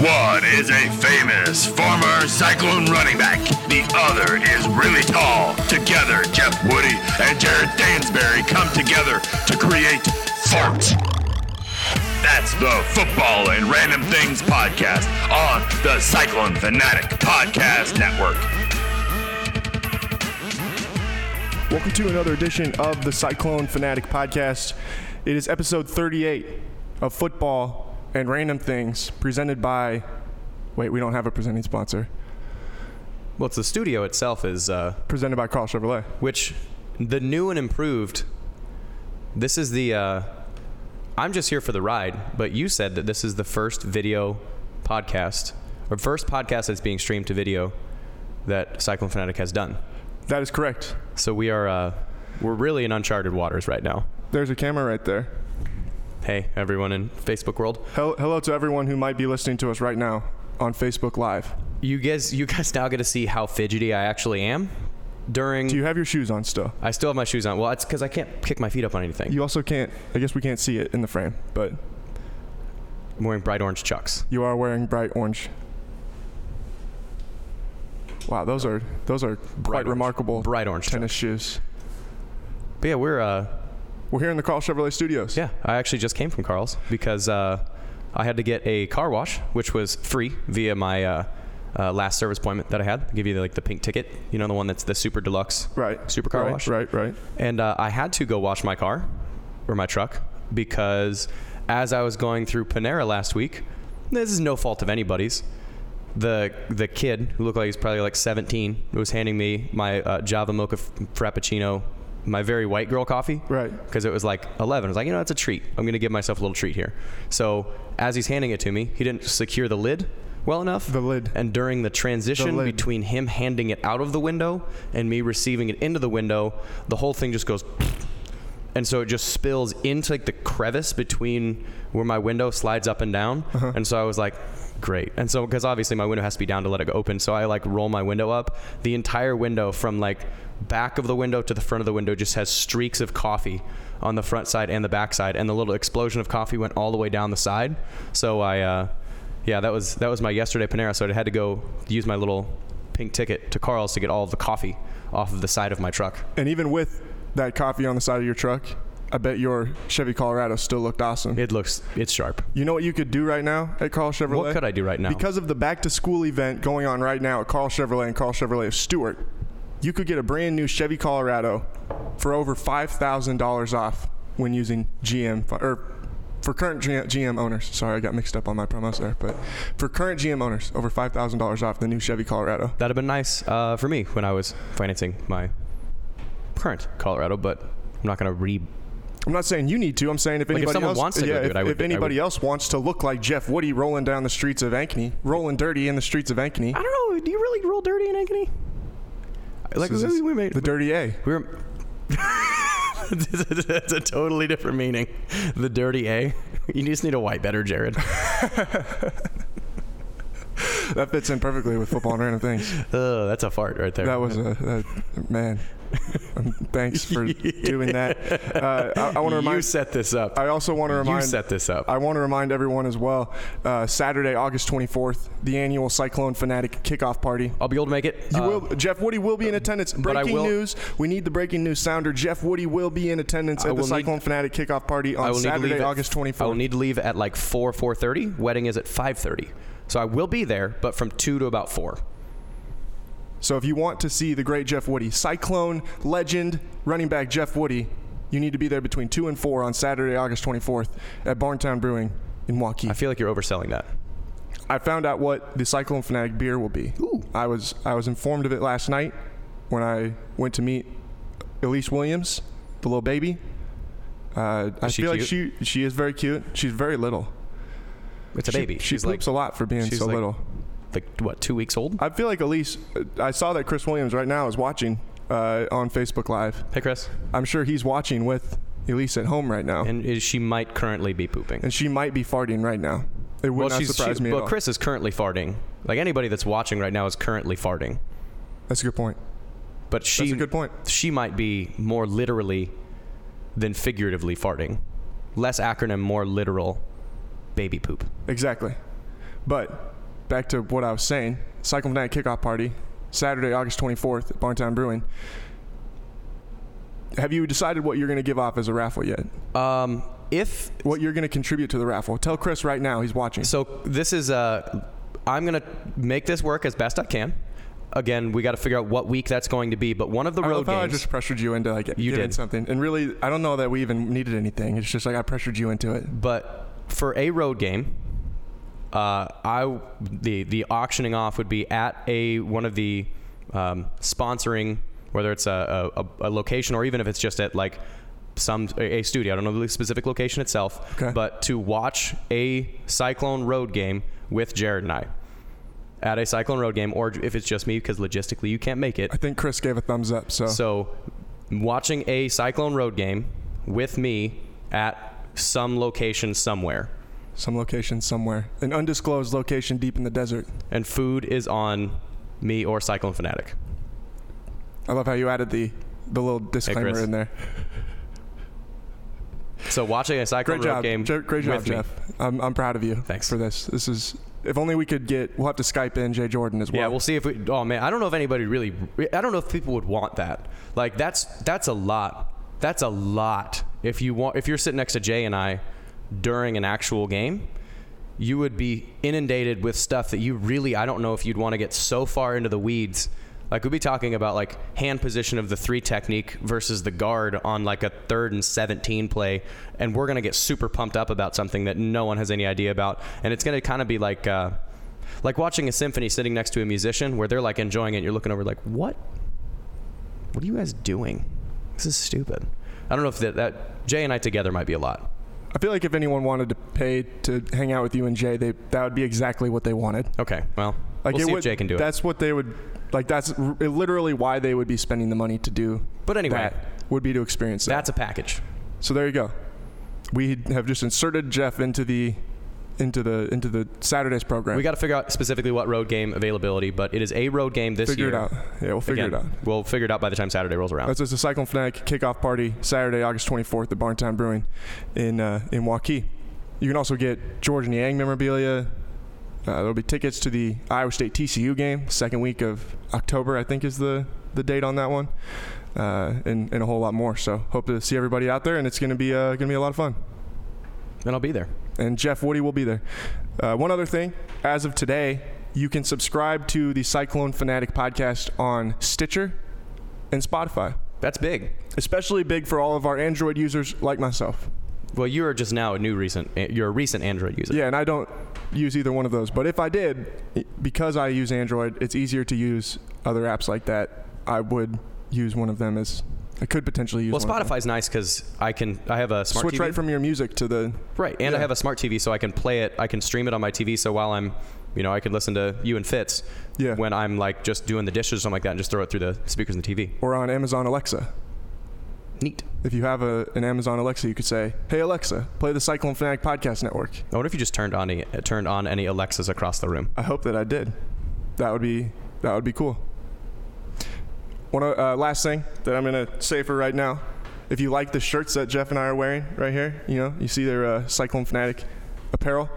One is a famous former Cyclone running back. The other is really tall. Together, Jeff Woody and Jared Stansbury come together to create Fort. That's the Football and Random Things podcast on the Cyclone Fanatic Podcast Network. Welcome to another edition of the Cyclone Fanatic Podcast. It is episode 38 of Football and Random Things, presented by. Wait, we don't have a presenting sponsor. Well, it's the studio itself is, uh, Presented by Karl Chevrolet. which the new and improved. This is the. Uh, I'm just here for the ride, but you said that this is the first video podcast or first podcast that's being streamed to video that Cyclone Fanatic has done. That is correct. So we are uh, we're really in uncharted waters right now. There's a camera right there. Hey, everyone in Facebook world, Hel- Hello to everyone who might be listening to us right now on Facebook Live. you guys, you guys now get to see how fidgety I actually am during. Do you have your shoes on still? I still have my shoes on. Well, it's because I can't kick my feet up on anything. You also can't, I guess we can't see it in the frame, but I'm wearing bright orange chucks. you are wearing bright orange. Wow, those are those are quite Bright orange. remarkable Bright orange tennis shoes. But yeah, we're uh, We're here in the Karl Chevrolet Studios. Yeah, I actually just came from Karl's because uh, I had to get a car wash, which was free via my uh, uh, last service appointment that I had. They give you like the pink ticket, you know, the one that's the super deluxe Right. super car right, wash. Right, right. And uh, I had to go wash my car or my truck because as I was going through Panera last week, this is no fault of anybody's. The the kid who looked like he's probably like 17 was handing me my uh, Java Mocha f- Frappuccino, my very white girl coffee Right. because it was like 11. I was like, you know, it's a treat. I'm going to give myself a little treat here. So as he's handing it to me, he didn't secure the lid well enough. The lid. And during the transition lid. between him handing it out of the window and me receiving it into the window, the whole thing just goes. And so it just spills into like the crevice between where my window slides up and down. Uh-huh. And so I was like, great. And so, because obviously my window has to be down to let it go open. So I like roll my window up. The entire window from like back of the window to the front of the window just has streaks of coffee on the front side and the back side. And the little explosion of coffee went all the way down the side. So I, uh, yeah, that was, that was my yesterday Panera. So I had to go use my little pink ticket to Karl's to get all the coffee off of the side of my truck. And even with that coffee on the side of your truck, I bet your Chevy Colorado still looked awesome. It looks, it's sharp. you know what you could do right now at Karl Chevrolet? What could I do right now? Because of the back to school event going on right now at Karl Chevrolet and Karl Chevrolet of Stuart, you could get a brand new Chevy Colorado for over $5,000 off when using GM or for current GM owners. Sorry, I got mixed up on my promos there, but for current GM owners, over $5,000 off the new Chevy Colorado. That'd have been nice uh, for me when I was financing my current Colorado, but I'm not going to re. I'm not saying you need to. I'm saying if Like, if anybody else wants to yeah, if, it, would- if anybody else wants to look like Jeff Woody rolling down the streets of Ankeny, rolling dirty in the streets of Ankeny, I don't know. Do you really roll dirty in Ankeny? Like is we, we made the dirty A. we were. That's a totally different meaning. The dirty A. You just need a white better, Jared. That fits in perfectly with football and random things. Oh, that's a fart right there. That was a, a man. Um, Thanks for doing that. Uh, I, I want to remind you set this up. I also want to remind you set this up. I want to remind everyone as well. Uh, Saturday, August 24th, the annual Cyclone Fanatic kickoff party. I'll be able to make it. You Uh, will, Jeff Woody will be in attendance. Breaking news. We need the breaking news sounder. Jeff Woody will be in attendance at the will need- Cyclone Fanatic kickoff party on will need to Saturday, August 24th. I will need to leave at like four, four thirty. Wedding is at five thirty, so I will be there, but from two to about four. So if you want to see the great Jeff Woody, Cyclone legend running back Jeff Woody, you need to be there between 2 and 4 on Saturday, August 24th at Barntown Brewing in Waukee. I feel like you're overselling that. I found out what the Cyclone Fanatic beer will be. Ooh. I was I was informed of it last night when I went to meet Elise Williams, the little baby. Uh, I feel like she she is very cute. She's very little. It's a She- baby. She, she's poops like a lot for being so like- little. like what, two weeks old? I feel like Elise. I saw that Chris Williams right now is watching uh, on Facebook Live. Hey, Chris. I'm sure he's watching with Elise at home right now, and, is, she might currently be pooping. And she might be farting right now. It would well, not surprise she, me all. Chris is currently farting. Like anybody that's watching right now is currently farting. That's a good point. But she That's a good point. she might be more literally than figuratively farting. Less acronym, more literal baby poop. Exactly. But back to what I was saying Cyclone Night kickoff party, Saturday, August 24th at Barntown Brewing. Have you decided what you're going to give off as a raffle yet? Um, if What you're going to contribute to the raffle? Tell Chris right now. He's watching. so, this is uh, I'm gonna make this work as best I can. Again, we got to figure out what week that's going to be. But one of the road love how I just pressured you into like You did. something, and really, I don't know that we even needed anything. It's just like I pressured you into it. But for a road game, uh, I the the auctioning off would be at a one of the um, sponsoring, whether it's a, a, a location or even if it's just at like some a studio. I don't know the specific location itself, Okay. but to watch a Cyclone road game with Jared and I at a Cyclone road game, or if it's just me because logistically you can't make it. I think Chris gave a thumbs up. So, So, watching a Cyclone road game with me at some location somewhere. some location somewhere, an undisclosed location deep in the desert. and food is on me or Cyclone Fanatic. I love how you added the the little disclaimer Chris. in there. So watching a Cyclone Great job, game, Je- great job, with me. Jeff. I'm I'm proud of you. Thanks. for this. This is if only we could get. We'll have to Skype in Jay Jordan as well. Yeah, we'll see if we. Oh man, I don't know if anybody really. I don't know if people would want that. Like that's that's a lot. That's a lot. If you want, if you're sitting next to Jay and I during an actual game, you would be inundated with stuff that you really. I don't know if you'd want to get so far into the weeds. Like we'd be talking about like hand position of the three technique versus the guard on like a third and 17 play, and we're gonna get super pumped up about something that no one has any idea about, and it's gonna kind of be like. Uh, like watching a symphony sitting next to a musician where they're like enjoying it you're looking over like what what are you guys doing this is stupid i don't know if that, that jay and i together might be a lot I feel like if anyone wanted to pay to hang out with you and Jay, they that would be exactly what they wanted. okay well Like we'll see would, if jay can do it That's what they would like. That's r- literally why they would be spending the money to do. But anyway, that would be to experience that. that's a package So there you go. We have just inserted Jeff into the into the into the Saturdays program. we got to figure out specifically what road game availability but it is a road game this figure year it out. Yeah, we'll figure Again, it out. we'll figure it out by the time saturday rolls around That's just a Cyclone Fanatic kickoff party Saturday, August 24th at Barntown Brewing in uh, in Waukee. You can also get Georges Niang memorabilia. Uh, there'll be tickets to the Iowa State TCU game, second week of October, I think is the, the date on that one, uh, and, and a whole lot more. So hope to see everybody out there, and it's gonna be uh, gonna be a lot of fun. and i'll be there and Jeff Woody will be there. Uh, one other thing, as of today, you can subscribe to the Cyclone Fanatic podcast on Stitcher and Spotify. that's big Especially big for all of our Android users like myself. well you are just now a new recent you're a recent android user Yeah, and I don't use either one of those. But if I did, because I use Android, it's easier to use other apps like that. I would use one of them as I could potentially use. well spotify's nice because i can i have a smart Switch TV. right from your music to the. Right, and I have a smart TV, so I can play it. I can stream it on my TV. So while I'm, you know, I can listen to you and Fitz Yeah. when I'm like just doing the dishes or something like that, and just throw it through the speakers in the TV. Or on Amazon Alexa. Neat. If you have a, an Amazon Alexa, you could say, "Hey Alexa, play the Cyclone Fanatic Podcast Network." I wonder if you just turned on any, turned on any Alexas across the room. I hope that I did. That would be that would be cool. One uh, last thing that I'm gonna say for right now, if you like the shirts that Jeff and I are wearing right here, you know, you see their uh, Cyclone Fanatic apparel,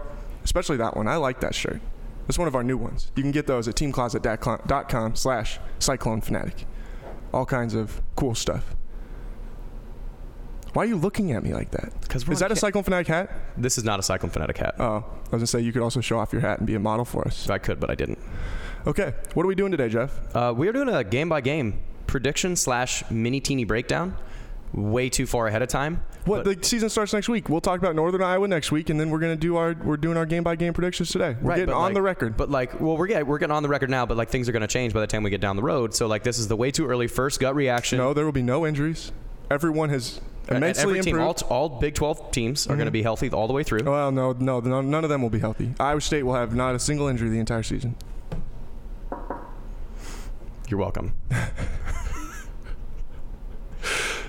especially that one. I like that shirt. It's one of our new ones. You can get those at teamcloset.com slash Cyclone Fanatic. All kinds of cool stuff. Why are you looking at me like that? 'Cause we're Is that a Cyclone Fanatic hat? This is not a Cyclone Fanatic hat. Oh, I was gonna say you could also show off your hat and be a model for us. I could, but I didn't. Okay, what are we doing today, Jeff? Uh, we are doing a game by game prediction slash mini teeny breakdown. Way too far ahead of time. What the season starts next week. We'll talk about Northern Iowa next week, and then we're gonna do our we're doing our game by game predictions today. We're Right, getting on like- the record. But like, well, we're getting, we're getting on the record now, but like things are going to change by the time we get down the road. So like, this is the way too early first gut reaction. no, there will be no injuries. Everyone has immensely every team, all, improved. all Big 12 teams are going to mm-hmm. be healthy all the way through. well, no, no, no, none of them will be healthy. Iowa State will have not a single injury the entire season. You're welcome.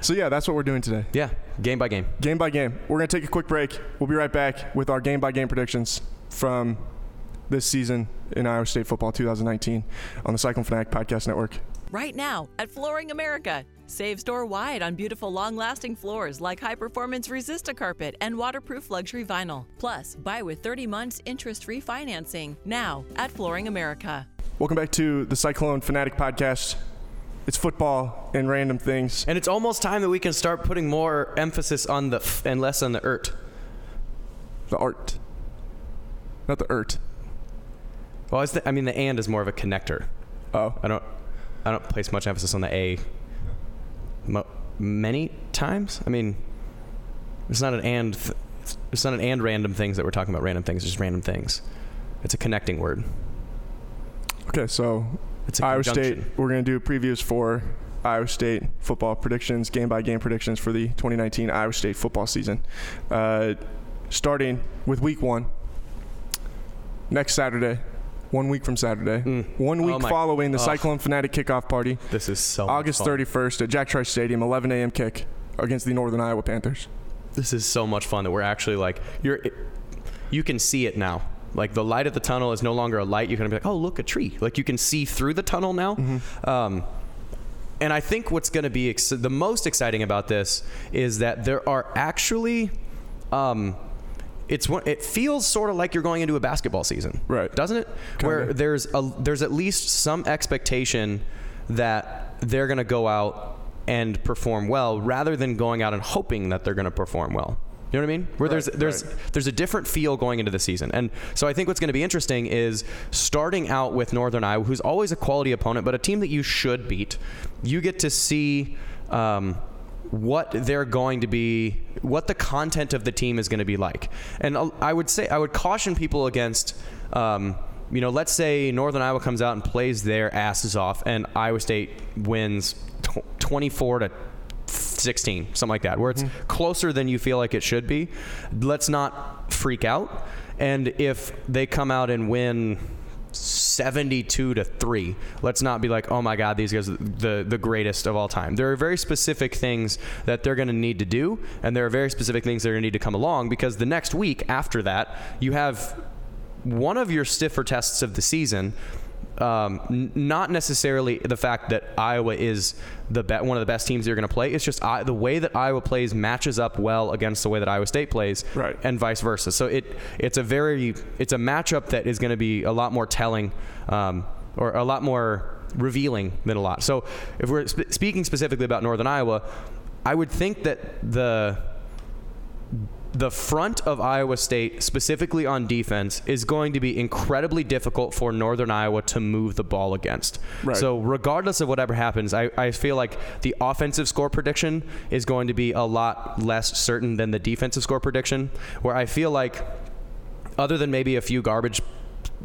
So yeah, that's what we're doing today. Yeah, game by game. Game by game. We're gonna take a quick break. We'll be right back with our game by game predictions from this season in Iowa State football 2019 on the Cyclone Fanatic Podcast Network. Right now at Flooring America, Save store wide on beautiful long lasting floors like high performance Resista carpet and waterproof luxury vinyl. Plus, buy with 30 months interest free financing now at Flooring America. Welcome back to the Cyclone Fanatic Podcast. It's football and random things. And it's almost time that we can start putting more emphasis on the f and less on the ert. The art. Not the ert. Well, it's the, I mean, the and is more of a connector. Oh. I don't, I don't place much emphasis on the a. Mo- many times. I mean, it's not an and. Th- it's not an and random things that we're talking about. Random things, just random things. It's a connecting word. Okay, so It's a Iowa State, we're going to do previews for Iowa State football predictions, game by game predictions for the 2019 Iowa State football season. Uh, starting with week one, next Saturday, one week from Saturday, Mm. one Oh week my- following the. Cyclone Fanatic kickoff party, This is so. much August fun. 31st at Jack Trice Stadium, 11 a.m. kick against the Northern Iowa Panthers. This is so much fun that we're actually like you're. You can see it now. Like the light at the tunnel is no longer a light. You can be like, oh look, a tree. Like you can see through the tunnel now. Um, and I think what's going to be ex- the most exciting about this is that there are actually. Um, it's one, it feels sort of like you're going into a basketball season, Right. Doesn't it? Kinda. Where there's a there's at least some expectation that they're going to go out and perform well, rather than going out and hoping that they're going to perform well. You know what I mean? Where there's there's right. there's a different feel going into the season, and so I think what's going to be interesting is starting out with Northern Iowa, who's always a quality opponent, but a team that you should beat. You get to see. Um, what they're going to be, what the content of the team is going to be like. And I would say, I would caution people against, um, you know, let's say Northern Iowa comes out and plays their asses off, and Iowa State wins tw- 24 to 16, something like that, where it's closer than you feel like it should be. Let's not freak out. And if they come out and win 72 to 3 let's not be like oh my god these guys are the the greatest of all time. There are very specific things that they're going to need to do and there are very specific things that are going to need to come along because the next week after that you have one of your stiffer tests of the season um, n- not necessarily the fact that Iowa is the be- one of the best teams you're going to play. It's just I- the way that Iowa plays matches up well against the way that Iowa State plays, Right. and vice versa. So it it's a very it's a matchup that is going to be a lot more telling, um, or a lot more revealing than a lot. So if we're sp- speaking specifically about Northern Iowa, I would think that the the front of Iowa State, specifically on defense, is going to be incredibly difficult for Northern Iowa to move the ball against. Right. So, regardless of whatever happens, I, I feel like the offensive score prediction is going to be a lot less certain than the defensive score prediction, where I feel like, other than maybe a few garbage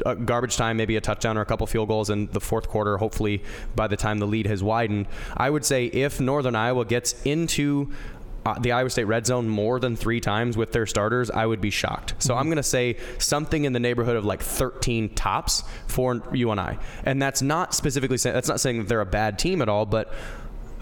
uh, garbage time, maybe a touchdown or a couple field goals in the fourth quarter, hopefully by the time the lead has widened. I would say if Northern Iowa gets into uh, the Iowa State red zone more than three times with their starters, I would be shocked. So I'm going to say something in the neighborhood of like 13 tops for UNI. And I. And that's not specifically saying, that's not saying that they're a bad team at all, but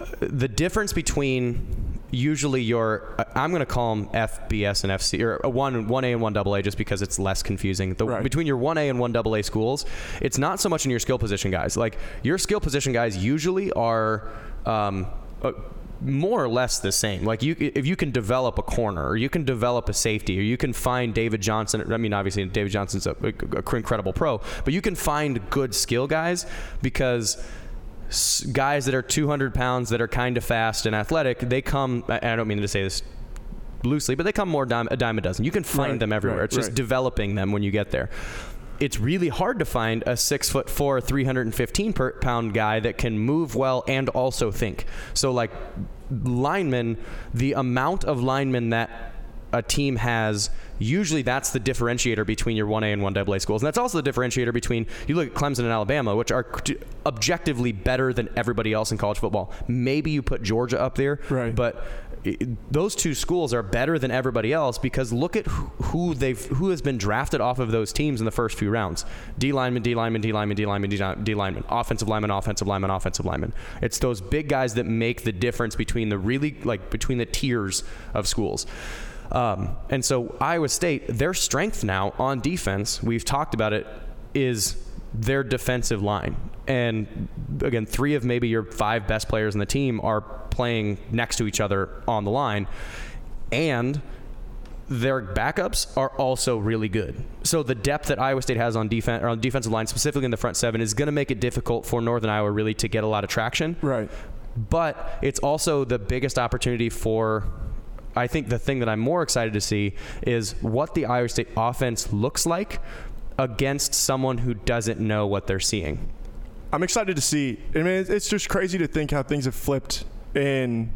uh, the difference between usually your uh, I'm going to call them FBS and FC or one one A and one double A just because it's less confusing. The, Right. Between your one A and one double A schools, it's not so much in your skill position guys. Like your skill position guys usually are. Um, uh, more or less the same. Like you, if you can develop a corner, or you can develop a safety, or you can find David Johnson. I mean, obviously David Johnson's a, a, a incredible pro, but you can find good skill guys because guys that are 200 pounds that are kind of fast and athletic, they come. I don't mean to say this loosely, but they come more dime, a dime a dozen. You can find Right, them everywhere. right, it's just right. developing them when you get there. It's really hard to find a six foot four, 315 per pound guy that can move well and also think. So, like linemen, the amount of linemen that a team has usually that's the differentiator between your 1A and 1AA schools. And that's also the differentiator between you look at Clemson and Alabama, which are objectively better than everybody else in college football. Maybe you put Georgia up there, Right. but those two schools are better than everybody else because look at who- they've who has been drafted off of those teams in the first few rounds. D lineman, D lineman, D lineman, D lineman, D lineman, offensive lineman, offensive lineman, offensive lineman. It's those big guys that make the difference between the really like between the tiers of schools. Um, and so Iowa State, their strength now on defense, we've talked about it, is their defensive line. And again, three of maybe your five best players in the team are playing next to each other on the line, and their backups are also really good. So the depth that Iowa State has on defense or on defensive line, specifically in the front seven, is going to make it difficult for Northern Iowa really to get a lot of traction. Right. But it's also the biggest opportunity for. I think the thing that I'm more excited to see is what the Iowa State offense looks like against someone who doesn't know what they're seeing. I'm excited to see. I mean, it's just crazy to think how things have flipped in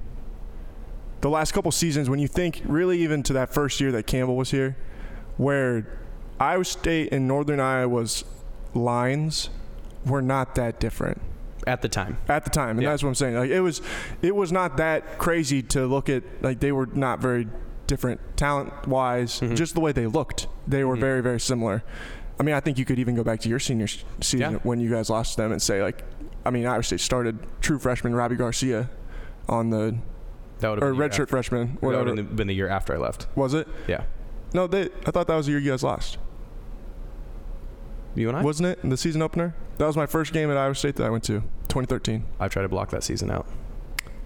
the last couple seasons. When you think, really, even to that first year that Campbell was here, where Iowa State and Northern Iowa's lines were not that different at the time. At the time, and Yeah. that's what I'm saying. Like it was, it was not that crazy to look at. Like they were not very different talent wise. Mm-hmm. Just the way they looked, they were very very similar. I mean, I think you could even go back to your senior season Yeah. when you guys lost to them and say like, I mean, Iowa State started true freshman Robbie Garcia on the That would or redshirt freshman. That would have been the year after I left. was it? Yeah. No, they. I thought that was the year you guys lost, You and I? wasn't it? In the season opener. That was my first game at Iowa State that I went to, 2013. I tried to block that season out.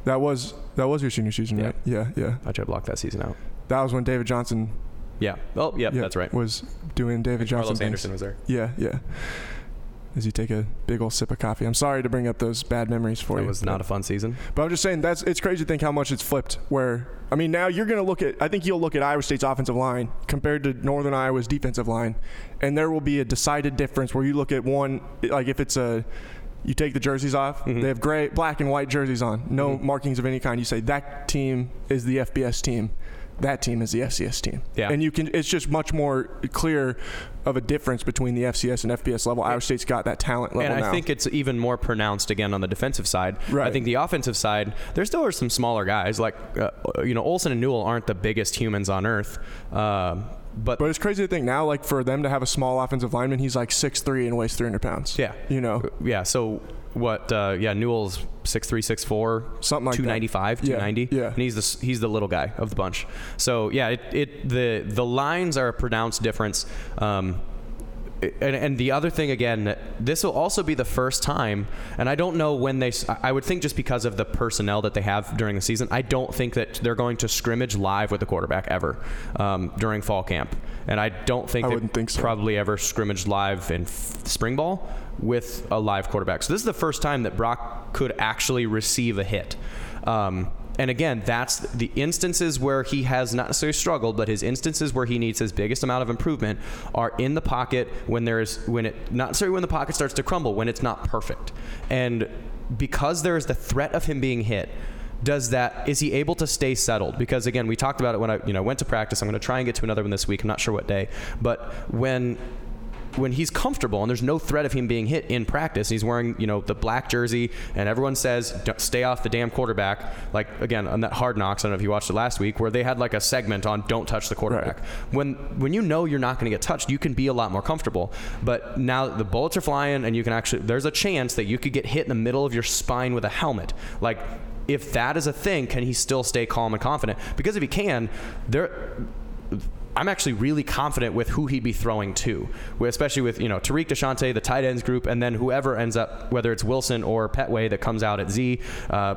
That was that was your senior season, Yeah. right? Yeah, yeah. I tried to block that season out. That was when David Johnson Yeah. Oh, yeah, yeah, that's right. Was doing David Johnson. Carlos. Anderson was there. Yeah, yeah. As you take a big old sip of coffee. I'm sorry to bring up those bad memories for That you. It was not a fun season. But I'm just saying that's it's crazy to think how much it's flipped. Where I mean, now you're going to look at. I think you'll look at Iowa State's offensive line compared to Northern Iowa's defensive line, and there will be a decided difference where you look at one like if it's a. You take the jerseys off. Mm-hmm. They have gray, black, and white jerseys on. No markings of any kind. You say that team is the FBS team. That team is the FCS team. Yeah. And you can. It's just much more clear of a difference between the FCS and FBS level. Iowa State's got that talent level And I now. think it's even more pronounced again on the defensive side. Right. I think the offensive side, there still are some smaller guys. Like, uh, you know, Olson and Newell aren't the biggest humans on earth. Um, but, But it's crazy to think now, like for them to have a small offensive lineman, he's like 6'3 and weighs 300 pounds. yeah. You know, Yeah. So what? Uh, yeah. Newell's six three, six four, Something like two ninety five, Yeah, two ninety. yeah. And he's the he's the little guy of the bunch. So yeah, it, it the the lines are a pronounced difference. Um, and, and the other thing again, this will also be the first time, and I don't know when they. I would think just because of the personnel that they have during the season, I don't think that they're going to scrimmage live with the quarterback ever um, during fall camp, and I don't think I they wouldn't think so. probably ever scrimmaged live in f- spring ball with a live quarterback. So this is the first time that Brock could actually receive a hit. Um, and again, that's the instances where he has not necessarily struggled, but his instances where he needs his biggest amount of improvement are in the pocket when there's when it not necessarily when the pocket starts to crumble, when it's not perfect. And because there is the threat of him being hit, does that is he able to stay settled because again we talked about it when i you know went to practice i'm going to try and get to another one this week i'm not sure what day but when when he's comfortable and there's no threat of him being hit in practice, he's wearing you know the black jersey, and everyone says stay off the damn quarterback. Like again on that Hard Knocks, I don't know if you watched it last week, where they had like a segment on don't touch the quarterback. When when you know you're not going to get touched, you can be a lot more comfortable. But now the bullets are flying, and you can actually there's a chance that you could get hit in the middle of your spine with a helmet. Like if that is a thing, can he still stay calm and confident? Because if he can, there I'm actually really confident with who he'd be throwing to, especially with you know Tarique Deshaunte, the tight ends group, and then whoever ends up, whether it's Wilson or Pettway that comes out at Z. Uh,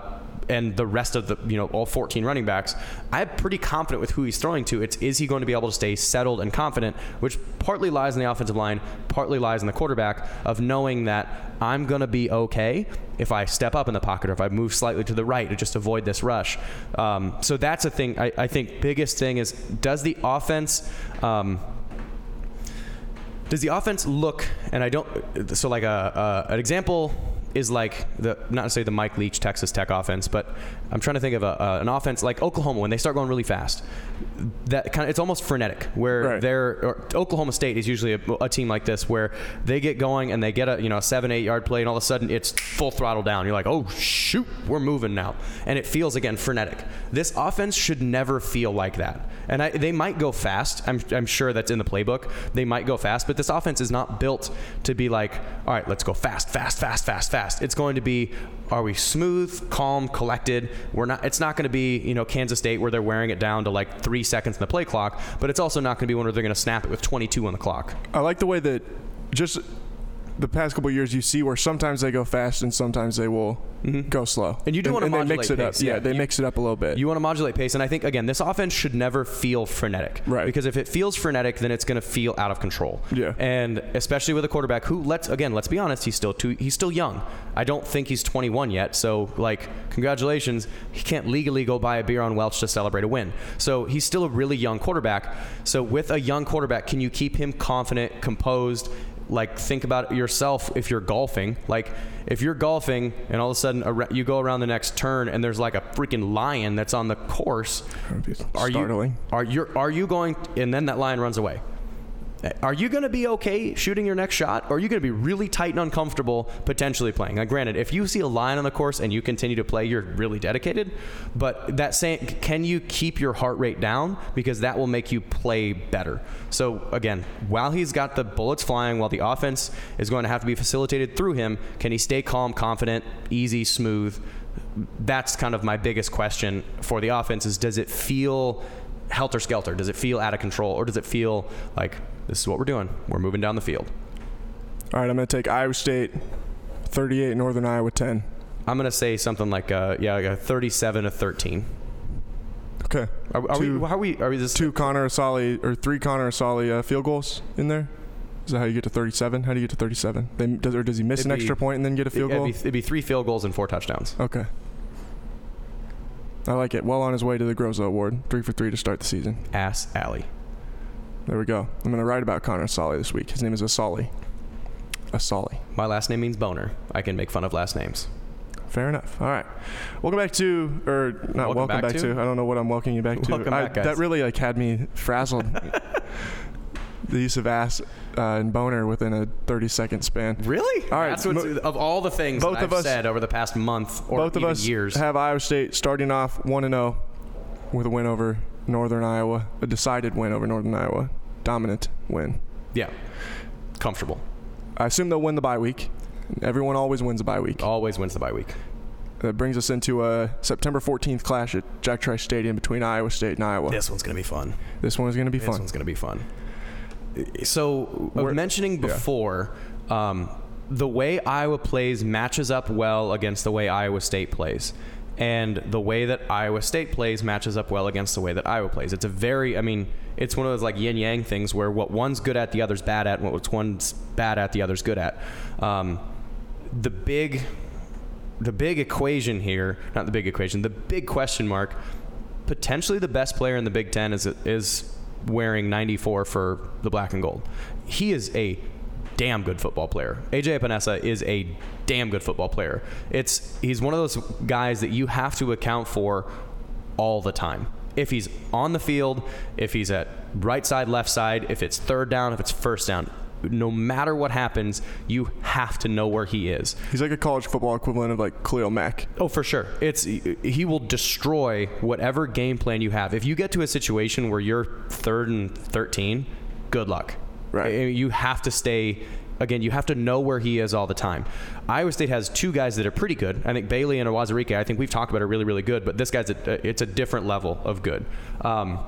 and the rest of the, you know, all 14 running backs, I'm pretty confident with who he's throwing to. It's is he going to be able to stay settled and confident, which partly lies in the offensive line, partly lies in the quarterback of knowing that I'm going to be okay if I step up in the pocket or if I move slightly to the right to just avoid this rush. Um, so that's a thing. I, I think biggest thing is does the offense. Um, does the offense look and i don't so like a, a an example is like the not necessarily the Mike Leach Texas Tech offense, but I'm trying to think of a, uh, an offense like Oklahoma when they start going really fast. That kind of it's almost frenetic where Right. they're or Oklahoma State is usually a, a team like this where they get going and they get a you know a seven eight yard play and all of a sudden it's full throttle down. You're like oh shoot we're moving now and it feels again frenetic. This offense should never feel like that. And I, they might go fast. I'm, I'm sure that's in the playbook. They might go fast, but this offense is not built to be like, all right, let's go fast, fast, fast, fast, fast. It's going to be, are we smooth, calm, collected? We're not. It's not going to be, you know, Kansas State where they're wearing it down to like three seconds in the play clock, but it's also not going to be one where they're going to snap it with 22 on the clock. I like the way that just the past couple years, you see where sometimes they go fast and sometimes they will go slow. Mm-hmm. And you do and they mix it modulate up. Yeah, yeah. they You- mix it up a little bit. You want to modulate pace, and I think again, this offense should never feel frenetic, Right. Because if it feels frenetic, then it's going to feel out of control. Yeah. And especially with a quarterback who, let's again, let's be honest, he's still too, he's still young. I don't think he's 21 yet. So like, congratulations, he can't legally go buy a beer on Welch to celebrate a win. So he's still a really young quarterback. So with a young quarterback, can you keep him confident, composed? Like think about yourself if you're golfing like if you're golfing and all of a sudden you go around the next turn and there's like a freaking lion that's on the course are startling. you are you are you going and then that lion runs away are you going to be okay shooting your next shot or are you going to be really tight and uncomfortable potentially playing now granted if you see a line on the course and you continue to play you're really dedicated but that saying can you keep your heart rate down because that will make you play better so again while he's got the bullets flying while the offense is going to have to be facilitated through him can he stay calm confident easy smooth that's kind of my biggest question for the offense is does it feel helter skelter? Does it feel out of control? Or does it feel like this is what we're doing? We're moving down the field. All right, I'm going to take Iowa State 38, Northern Iowa 10. I'm going to say something like, uh, yeah, like a 37 to 13. Okay. Are, are two, we, how are we, are we this? two Connor Assalley or three Connor Assalley uh, field goals in there? Is that how you get to 37? How do you get to 37? They, does, or does he miss It'd an be- extra point and then get a field it'd, goal? be, it'd be three field goals and four touchdowns. Okay. I like it. Well on his way to the Groza Award. Three for three to start the season. Ass alley. There we go. I'm going to write about Connor Assalley this week. His name is Assalley. Assalley. My last name means boner. I can make fun of last names. Fair enough. All right. Welcome back to, or not Welcome welcome, back back, to? to? I don't know what I'm welcoming you back to. Welcome I, back, guys. That really like had me frazzled. the use of ass uh, and boner within a 30 second span. Really? All right, That's what's, of all the things both of I've us- said over the past month or Both of us years. have Iowa State starting off 1 0 with a win over Northern Iowa, a decided win over Northern Iowa, dominant win. yeah. Comfortable. I assume they'll win the bye week. Everyone always wins a bye week. Always wins the bye week. That brings us into a September 14th clash at Jack Trice Stadium between Iowa State and Iowa. This one's going to be fun. This one is going to be fun. This one's going to be fun. So, We're- mentioning yeah. before, um, the way Iowa plays matches up well against the way Iowa State plays. And the way that Iowa State plays matches up well against the way that Iowa plays. It's a very, I mean, it's one of those like yin yang things where what one's good at, the other's bad at, and what one's bad at, the other's good at. Um, the big the big equation here, not the big equation, the big question mark, potentially the best player in the Big Ten is is wearing 94 for the black and gold. He is a damn good football player. AJ Epenesa is a damn good football player. It's he's one of those guys that you have to account for all the time. If he's on the field, if he's at right side, left side, if it's third down, if it's first down, no matter what happens, you have to know where he is. He's like a college football equivalent of like Khalil Mack. Oh, for sure. It's he will destroy whatever game plan you have. If you get to a situation where you're third and thirteen, good luck. Right. You have to stay. Again, you have to know where he is all the time. Iowa State has two guys that are pretty good. I think Bailey and Uwazurike. I think we've talked about are really, really good. But this guy's a, it's a different level of good. Um,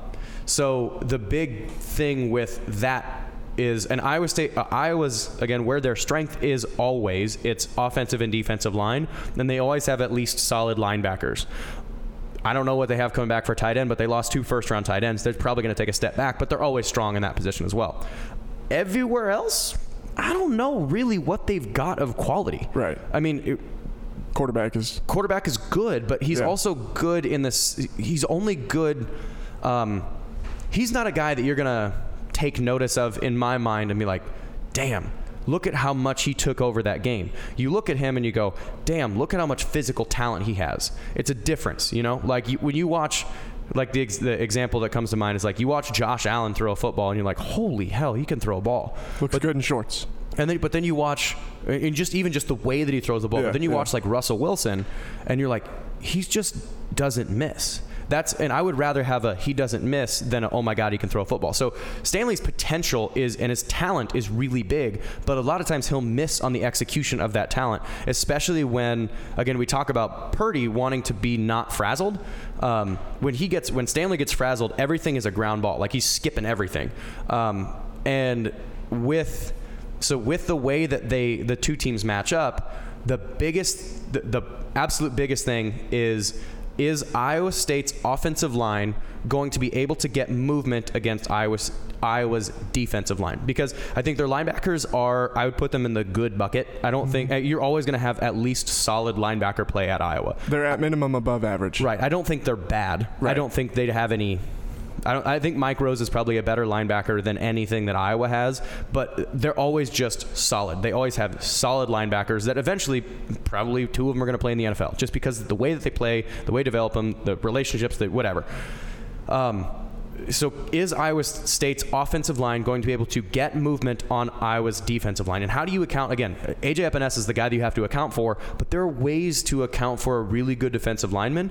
so the big thing with that is and Iowa State uh, Iowa's again where their strength is always it's offensive and defensive line and they always have at least solid linebackers. I don't know what they have coming back for tight end, but they lost two first round tight ends. They're probably going to take a step back, but they're always strong in that position as well. Everywhere else, I don't know really what they've got of quality. Right. I mean, it, Quarterback is quarterback is good, but he's Yeah. also good in this. He's only good. Um, he's not a guy that you're gonna take notice of in my mind and be like, "Damn, look at how much he took over that game." You look at him and you go, "Damn, look at how much physical talent he has." It's a difference, you know. Like you, when you watch. Like the, ex- the example that comes to mind is like you watch Josh Allen throw a football and you're like, holy hell, he can throw a ball. looks good in shorts. And then, but then you watch, and just even just the way that he throws the ball. Yeah, but then you yeah. watch like Russell Wilson, and you're like, he just doesn't miss. That's and I would rather have a he doesn't miss than a, oh my god he can throw a football. So Stanley's potential is and his talent is really big, but a lot of times he'll miss on the execution of that talent, especially when again we talk about Purdy wanting to be not frazzled. Um, when he gets when Stanley gets frazzled, everything is a ground ball, like he's skipping everything, um, and with So with the way that they the two teams match up, the biggest the, the absolute biggest thing is is Iowa State's offensive line going to be able to get movement against Iowa's Iowa's defensive line because I think their linebackers are I would put them in the good bucket. I don't think uh, you're always going to have at least solid linebacker play at Iowa. They're at minimum above average. Right. I don't think they're bad. I don't think they'd have any. I, I think Mike Rose is probably a better linebacker than anything that Iowa has, but they're always just solid. They always have solid linebackers that eventually, probably two of them are going to play in the NFL, just because of the way that they play, the way they develop them, the relationships, that whatever. Um, so is Iowa State's offensive line going to be able to get movement on Iowa's defensive line? And how do you account again? AJ Epenesa is the guy that you have to account for, but there are ways to account for a really good defensive lineman,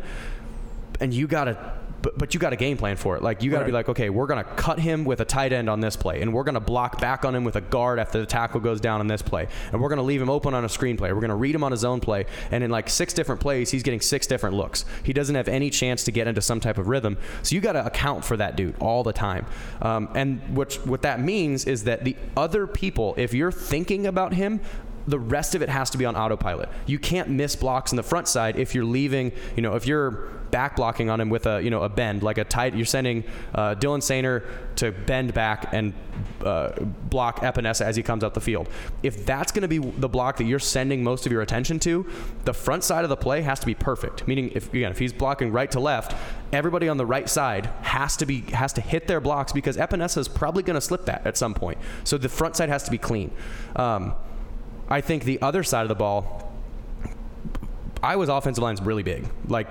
and you got to. But, but you got a game plan for it. Like you got to be like, okay, we're gonna cut him with a tight end on this play, and we're gonna block back on him with a guard after the tackle goes down on this play, and we're gonna leave him open on a screen play. We're gonna read him on his own play, and in like six different plays, he's getting six different looks. He doesn't have any chance to get into some type of rhythm. So you got to account for that dude all the time. Um, and what what that means is that the other people, if you're thinking about him, the rest of it has to be on autopilot. You can't miss blocks in the front side if you're leaving, you know, if you're back blocking on him with a, you know, a bend, like a tight, you're sending uh, Dylan Soehner to bend back and uh, block Epenesa as he comes up the field. If that's going to be the block that you're sending most of your attention to, the front side of the play has to be perfect. Meaning, if again, if he's blocking right to left, everybody on the right side has to be has to hit their blocks because Epenesa is probably going to slip that at some point. So the front side has to be clean. Um, I think the other side of the ball, Iowa's offensive line's really big. Like,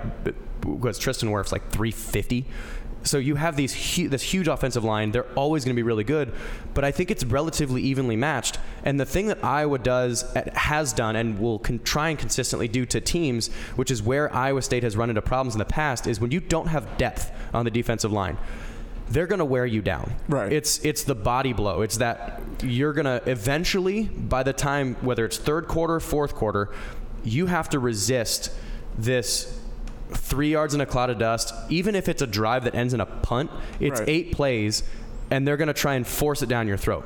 because Tristan Wirf's like 350. So you have these hu- this huge offensive line. They're always going to be really good, but I think it's relatively evenly matched. And the thing that Iowa does, uh, has done, and will con- try and consistently do to teams, which is where Iowa State has run into problems in the past, is when you don't have depth on the defensive line they're going to wear you down. Right. It's it's the body blow. It's that you're going to eventually by the time whether it's third quarter, fourth quarter, you have to resist this 3 yards in a cloud of dust even if it's a drive that ends in a punt. It's Right. 8 plays and they're going to try and force it down your throat.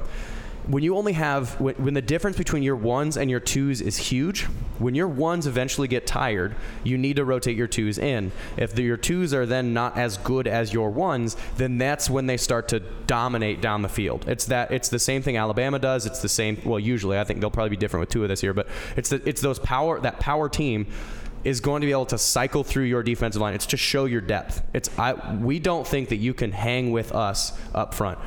When you only have when, when the difference between your ones and your twos is huge, when your ones eventually get tired, you need to rotate your twos in. If the, your twos are then not as good as your ones, then that's when they start to dominate down the field. It's that it's the same thing Alabama does. It's the same. Well, usually I think they'll probably be different with two of this year, but it's the, it's those power that power team is going to be able to cycle through your defensive line. It's to show your depth. It's I we don't think that you can hang with us up front.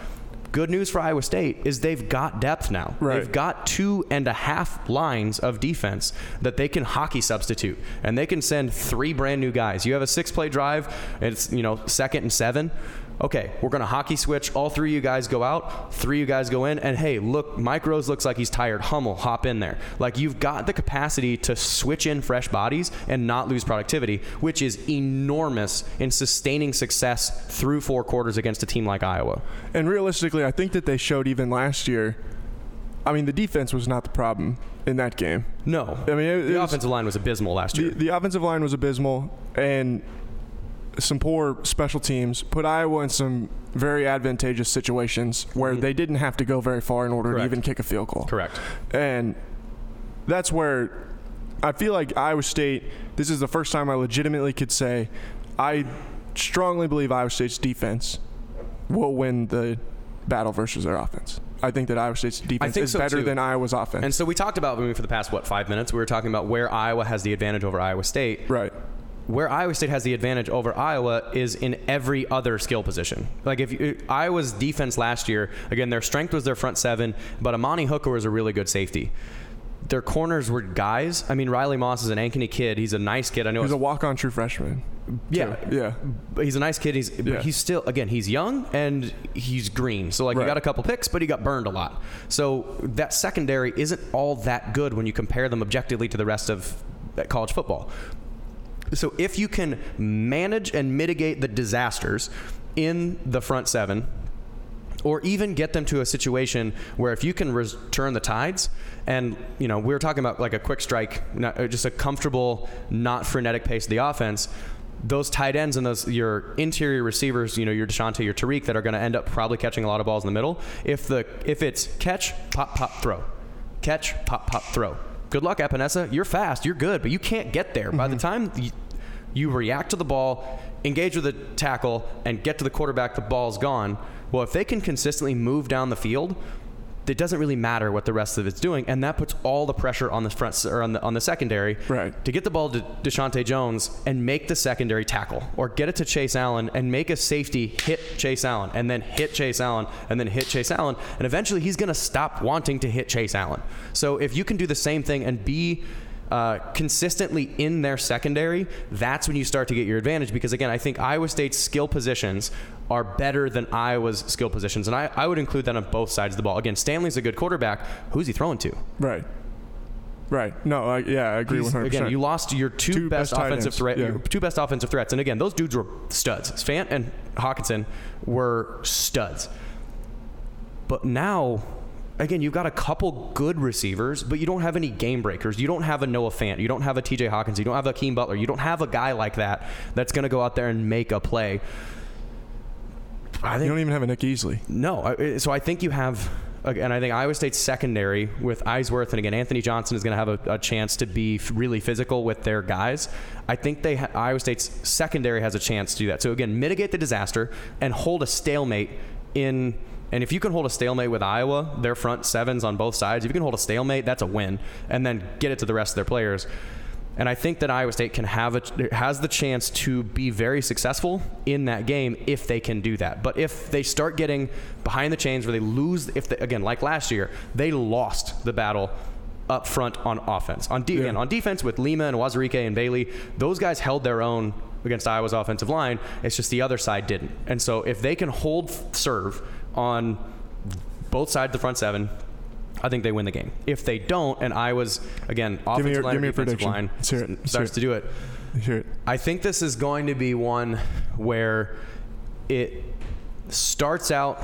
Good news for Iowa State is they've got depth now. Right. They've got two and a half lines of defense that they can hockey substitute, and they can send three brand new guys. You have a six play drive, it's you know second and seven. Okay, we're gonna hockey switch. All three of you guys go out, three of you guys go in, and hey, look, Mike Rose looks like he's tired. Hummel, hop in there. Like you've got the capacity to switch in fresh bodies and not lose productivity, which is enormous in sustaining success through four quarters against a team like Iowa. And realistically, I think that they showed even last year. I mean, the defense was not the problem in that game. No, I mean, it- the it was- offensive line was abysmal last The, year. the offensive line was abysmal, and some poor special teams put Iowa in some very advantageous situations where mm-hmm. they didn't have to go very far in order Correct. to even kick a field goal. Correct. And that's where I feel like Iowa State, this is the first time I legitimately could say I strongly believe Iowa State's defense will win the battle versus their offense. I think that Iowa State's defense is so, better too. than Iowa's offense. And so we talked about I mean, for the past what five minutes. We were talking about where Iowa has the advantage over Iowa State. right. Where Iowa State has the advantage over Iowa is in every other skill position. Like if you, Iowa's defense last year, again, their strength was their front seven, but Amani Hooker was a really good safety. Their corners were guys. I mean, Riley Moss is an Ankeny kid. He's a nice kid. I know. He's a walk-on true freshman. yeah, too. Yeah. But he's a nice kid. He's Yeah. but he's still again he's young and he's green. So like he got a couple picks, but he got burned a lot. So that secondary isn't all that good when you compare them objectively to the rest of uh, college football. So if you can manage and mitigate the disasters in the front seven, or even get them to a situation where if you can res- turn the tides and you know we were talking about like a quick strike uh, just a comfortable not frenetic pace of the offense those tight ends and those your interior receivers you know your Deshante your Tariq that are going to end up probably catching a lot of balls in the middle if the if it's catch pop pop throw catch, pop, pop, throw. Good luck, Epenesa. You're fast. You're good, but you can't get there. By the mm-hmm. time you, you react to the ball, engage with the tackle, and get to the quarterback, the ball's gone. Well, if they can consistently move down the field, it doesn't really matter what the rest of it's doing, and that puts all the pressure on the front or on the on the secondary Right. to get the ball to Deshaunte Jones and make the secondary tackle, or get it to Chase Allen and make a safety hit Chase Allen, and then hit Chase Allen, and then hit Chase Allen, and eventually he's going to stop wanting to hit Chase Allen. So if you can do the same thing and be uh, consistently in their secondary, that's when you start to get your advantage. Because again, I think Iowa State's skill positions are better than Iowa's skill positions, and I, I would include that on both sides of the ball. Again, Stanley's a good quarterback. Who's he throwing to? Right. Right. No, I, yeah, I agree He's- 100%. Again, you lost your two, Two best, best offensive ends, threat, yeah. your two best offensive threats, and again, those dudes were studs. Fant and Hockenson were studs. But now, again, you've got a couple good receivers, but you don't have any game breakers. You don't have a Noah Fant. You don't have a T.J. Hockenson. You don't have a Keem Butler. You don't have a guy like that that's going to go out there and make a play. I you don't even have a Nick Easley. no. I- eh, So I think you have, and I think Iowa State's secondary with Eisworth and again Anthony Johnson is going to have a, a chance to be really physical with their guys. I think they ha- Iowa State's secondary has a chance to do that. So again, mitigate the disaster and hold a stalemate in. And if you can hold a stalemate with Iowa, their front sevens on both sides, if you can hold a stalemate, that's a win. And then get it to the rest of their players. And I think that Iowa State can have a, has the chance to be very successful in that game if they can do that. But if they start getting behind the chains where they lose, if they, again like last year, they lost the battle up front on offense. On de- again, on defense with Lima and Uwazurike and Bailey, those guys held their own against Iowa's offensive line. It's just the other side didn't. And so if they can hold serve on both sides of the front seven, I think they win the game. If they don't, and I was again offensive me your- line, give me prediction. line Let's hear it. Starts to do it. Hear it. I think this is going to be one where it starts out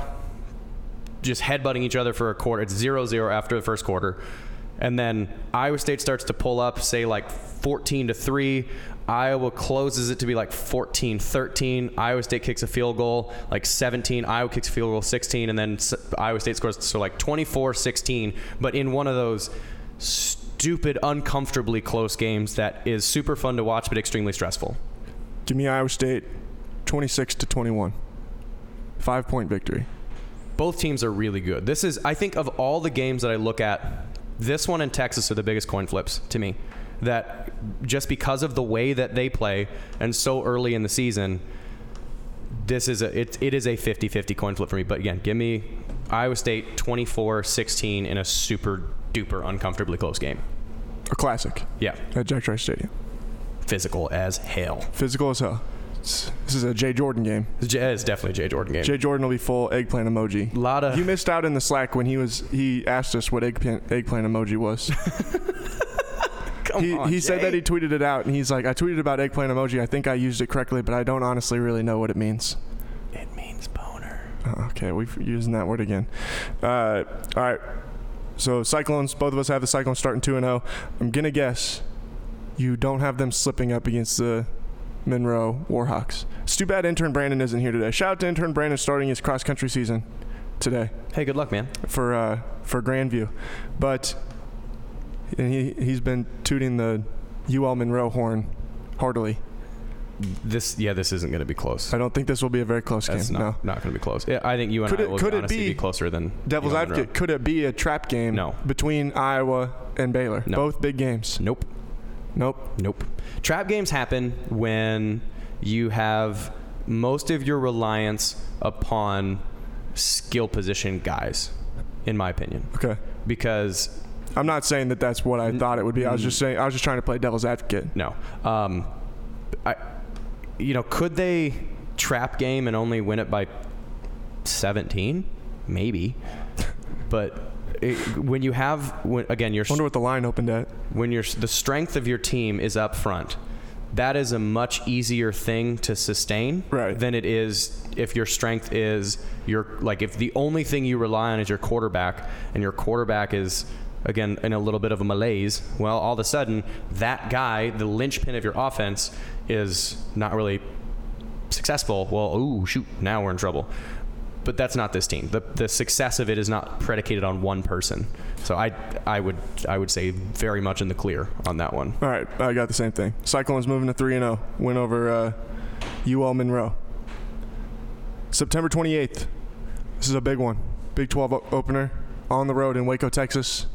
just headbutting each other for a quarter. It's 0-0 after the first quarter. And then Iowa State starts to pull up, say like 14 to 3. Iowa closes it to be like 14-13. Iowa State kicks a field goal like 17. Iowa kicks a field goal 16 and then Iowa State scores so like 24-16, but in one of those stupid uncomfortably close games that is super fun to watch but extremely stressful. Give me Iowa State 26 to 21. Five point victory. both teams are really good. This is, I think, of all the games that I look at, this one and Texas are the biggest coin flips to me. That just because of the way that they play and so early in the season, this is a it, it is a 50-50 coin flip for me. But again, give me Iowa State 24-16 in a super duper uncomfortably close game. A classic Yeah, at Jack Trice Stadium. physical as hell. Physical as hell. It's- This is a Jay Jordan game. It's definitely a Jay Jordan game. Jay Jordan will be full eggplant emoji. lot of You missed out in the Slack when he was he asked us what eggplant eggplant emoji was. come he on, he said that he tweeted it out and he's like, I tweeted about eggplant emoji. I think I used it correctly, but I don't honestly really know what it means. it means boner. Oh, okay, we've using that word again. Uh, all right. So Cyclones, both of us have the Cyclones starting two and zero. I'm gonna guess you don't have them slipping up against the Monroe Warhawks. It's too bad intern Brandon isn't here today. Shout out to intern Brandon starting his cross country season today Hey, good luck, man. for uh, for Grandview, but and he he's been tooting the UL Monroe horn heartily. This yeah, this isn't going to be close. I don't think this will be a very close That's game. not, no. not going to be close. Yeah, I think you and Could I it- will could it be- be, closer than Devil's you and Monroe. could it be a trap game No. between Iowa and Baylor? No. Both big games. Nope, Nope. nope. Trap games happen when you have most of your reliance upon skill position guys, in my opinion, Okay. because I'm not saying that that's what I thought it would be. I was just saying I was just trying to play devil's advocate. no, um, I, you know, could they trap game and only win it by 17? Maybe, but. It, when you have when, again your Wonder what the line opened at. when your the strength of your team is up front, that is a much easier thing to sustain Right. than it is if your strength is your like if the only thing you rely on is your quarterback and your quarterback is again in a little bit of a malaise. Well, all of a sudden that guy, the linchpin of your offense, is not really successful. Well, ooh, shoot, now we're in trouble. but that's not this team. The the success of it is not predicated on one person. So I I would I would say very much in the clear on that one. All right, I got the same thing. Cyclones moving to 3 and 0. Win over uh, UL Monroe. September 28th. This is a big one. Big 12 opener on the road in Waco, Texas.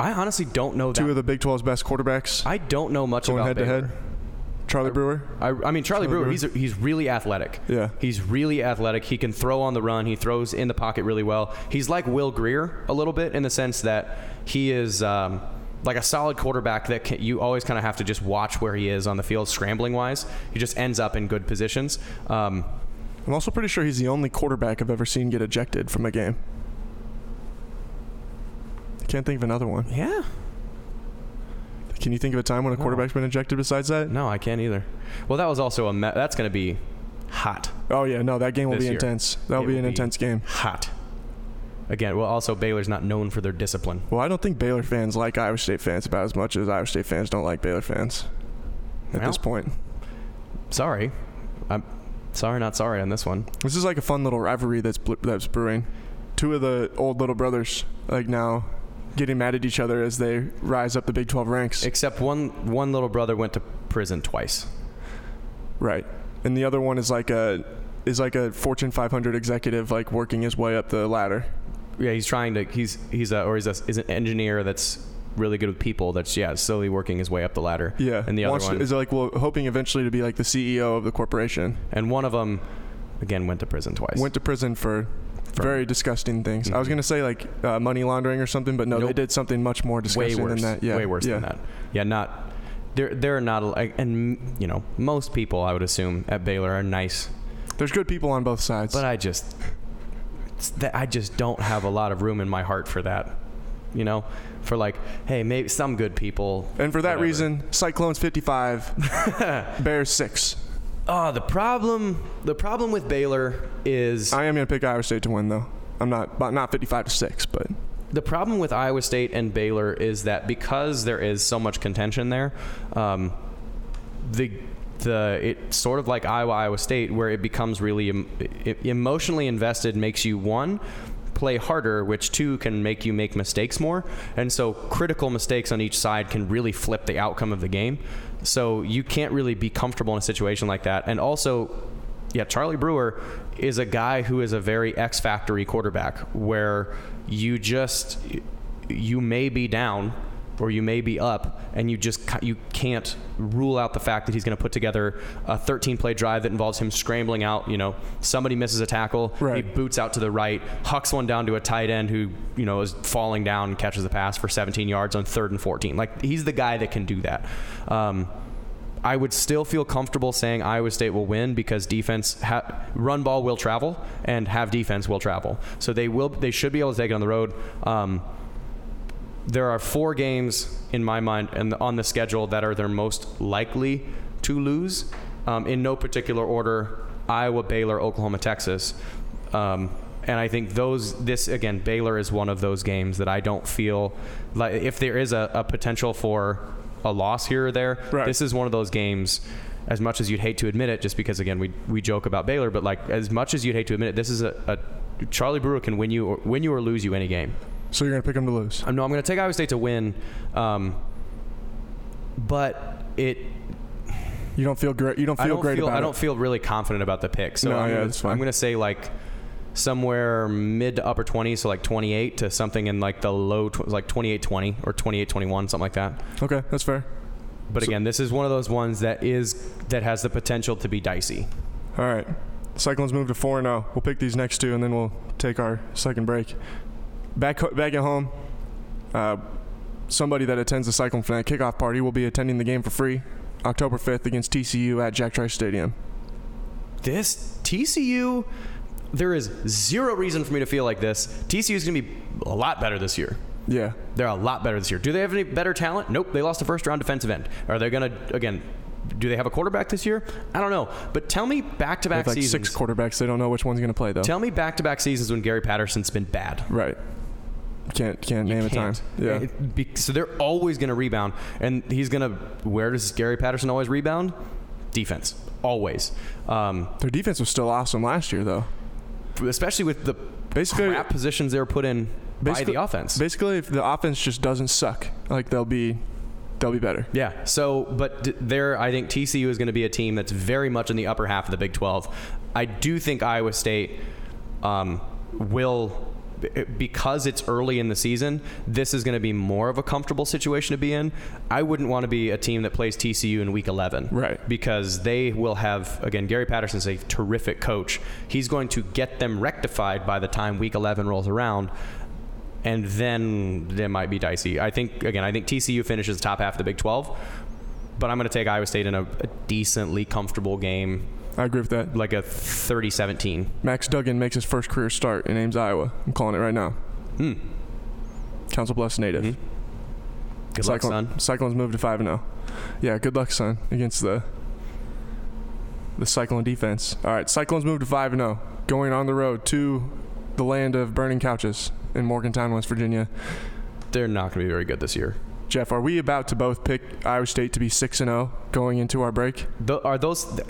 I honestly don't know that. Two of the Big 12's best quarterbacks I don't know much going about head-to-head. Charlie Brewer. I, I mean, Charlie, Charlie Brewer, Brewer. he's he's really athletic. Yeah. he's really athletic. He can throw on the run. He throws in the pocket really well. He's like Will Grier a little bit in the sense that he is um, like a solid quarterback that can, you always kind of have to just watch where he is on the field, scrambling wise. He just ends up in good positions. Um, I'm also pretty sure he's the only quarterback I've ever seen get ejected from a game. I can't think of another one. yeah, Can you think of a time when a No. quarterback's been ejected besides that? no, I can't either. Well, that was also a me- that's going to be hot, Oh yeah, no, that game will be year. intense. That'll be an be- intense game. hot. Again, well, also Baylor's not known for their discipline. Well, I don't think Baylor fans like Iowa State fans about as much as Iowa State fans don't like Baylor fans. At Well. this point, Sorry, I'm sorry, not sorry on this one. this is like a fun little rivalry that's that's brewing. Two of the old little brothers like now getting mad at each other as they rise up the Big 12 ranks. Except one one little brother went to prison twice. Right. And the other one is like a is like a Fortune 500 executive like working his way up the ladder. Yeah, he's trying to. He's he's a or he's a, he's an engineer that's really good with people. That's yeah, slowly working his way up the ladder. Yeah. and the other Wants to- one is like well hoping eventually to be like the CEO of the corporation. and one of them again went to prison twice. Went to prison For- very disgusting things. I was Mhm. going to say like uh, money laundering or something, but no, they did something much more way disgusting worse. than that. Yeah. way worse yeah. than that. Yeah, not. There, there are not, like, and you know, most people I would assume at Baylor are nice, There's good people on both sides. but I just, it's that I just don't have a lot of room in my heart for that. You know, for like, hey, maybe some good people. and for that whatever. reason, Cyclones 55, Bears 6. Oh, the problem, the problem with Baylor is I am going to pick Iowa State to win though. I'm not but not 55 to 6, but. The problem with Iowa State and Baylor is that because there is so much contention there, um, the the it's sort of like Iowa Iowa State where it becomes really em- emotionally invested makes you one play harder which two can make you make mistakes more. And so critical mistakes on each side can really flip the outcome of the game so you can't really be comfortable in a situation like that. And also yeah, Charlie Brewer is a guy who is a very X factory quarterback where you just you may be down or you may be up and you just ca- you can't rule out the fact that he's going to put together a 13 play drive that involves him scrambling out, you know, somebody misses a tackle, Right. he boots out to the right, hucks one down to a tight end who, you know, is falling down and catches the pass for 17 yards on 3rd and 14. Like he's the guy that can do that. Um, I would still feel comfortable saying Iowa State will win because defense ha- run ball will travel and have defense will travel. So they will they should be able to take it on the road. Um, there are four games in my mind and on the schedule that are their most likely to lose um, in no particular order Iowa, Baylor, Oklahoma, Texas. Um, and I think those, this again, Baylor is one of those games that I don't feel like if there is a, a potential for a loss here or there, Right. this is one of those games. As much as you'd hate to admit it, just because again we we joke about Baylor, but like as much as you'd hate to admit it, this is a, a Charlie Brewer can win you or win you or lose you any game. So you're going to pick them to lose. Um, no, I'm going to take Iowa State to win, um, but it. You don't feel great. You don't feel I don't great feel. about I don't it. feel really confident about the pick. So No, I'm yeah, gonna, that's fine. I'm going to say like somewhere mid to upper 20s, so like 28 to something in like the low, tw- like 28-20 or 28-21, something like that. Okay, that's fair. But So- again, this is one of those ones that is that has the potential to be dicey. All right. Cyclones move to 4 0. We'll pick these next two and then we'll take our second break. Back, back at home, uh, somebody that attends the Cyclone Fanatic kickoff party will be attending the game for free October 5th against TCU at Jack Trice Stadium. This TCU, there is zero reason for me to feel like this. TCU is going to be a lot better this year. Yeah. They're a lot better this year. Do they have any better talent? Nope. They lost a first round defensive end. Are they going to, again, do they have a quarterback this year? I don't know. But tell me back to back have like seasons. six quarterbacks. They don't know which one's going to play, though. Tell me back to back seasons when Gary Patterson's been bad. right. Can't can't name a time. Yeah. It- be- so they're always going to rebound. And he's going to, where does Gary Patterson always rebound? Defense. Always. Um, Their defense was still awesome last year, though. especially with the Basically- crap positions they were put in by Basically- the offense. Basically, if the offense just doesn't suck, like they'll be, they'll be better. Yeah. So, but there, I think TCU is going to be a team that's very much in the upper half of the Big 12. I do think Iowa State um, will, because it's early in the season, this is going to be more of a comfortable situation to be in. I wouldn't want to be a team that plays TCU in Week 11, Right. Because they will have again. Gary Patterson's a terrific coach. He's going to get them rectified by the time Week 11 rolls around and then they might be dicey. I think again, I think TCU finishes top half of the Big 12, but I'm going to take Iowa State in a, a decently comfortable game, I agree with that. like a 30-17. Max Duggan makes his first career start in Ames, Iowa. I'm calling it right now. Hmm. Council Bluffs native. Mhm. Good luck, son. Cyclones moved to five and zero. Yeah, good luck, son, against the the Cyclone defense. All right, Cyclones moved to five and zero, going on the road to the land of burning couches in Morgantown, West Virginia. They're not going to be very good this year. Jeff, are we about to both pick Iowa State to be six and zero going into our break? Tho- are those?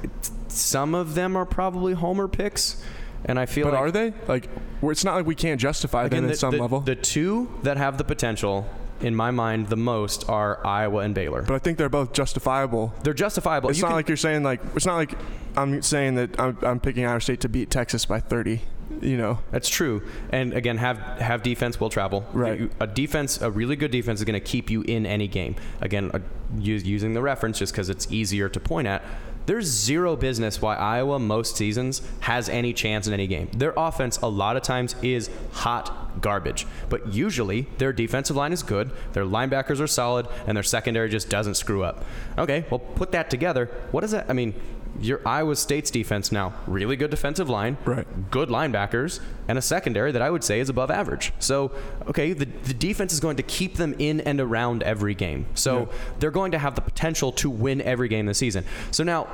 Some of them are probably homer picks, and I feel But like are they like? It's not like we can't justify them the, at some the- level. the two that have the potential, in my mind, the most are Iowa and Baylor. but I think they're both justifiable. They're justifiable. It's You not can- like you're saying like it's not like I'm saying that I'm, I'm picking Iowa State to beat Texas by 30. You know, That's true. And again, have have defense will travel. Right. A defense, a really good defense, is going to keep you in any game. Again, uh, using the reference just because it's easier to point at. There's zero business why Iowa most seasons has any chance in any game. Their offense a lot of times is hot garbage, but usually their defensive line is good, their linebackers are solid, and their secondary just doesn't screw up. Okay, well put that together. What does that? I mean, your Iowa State's defense now really good defensive line, Right. good linebackers, and a secondary that I would say is above average. So, okay, the, the defense is going to keep them in and around every game. So, they're going to have the potential to win every game this season. So, now,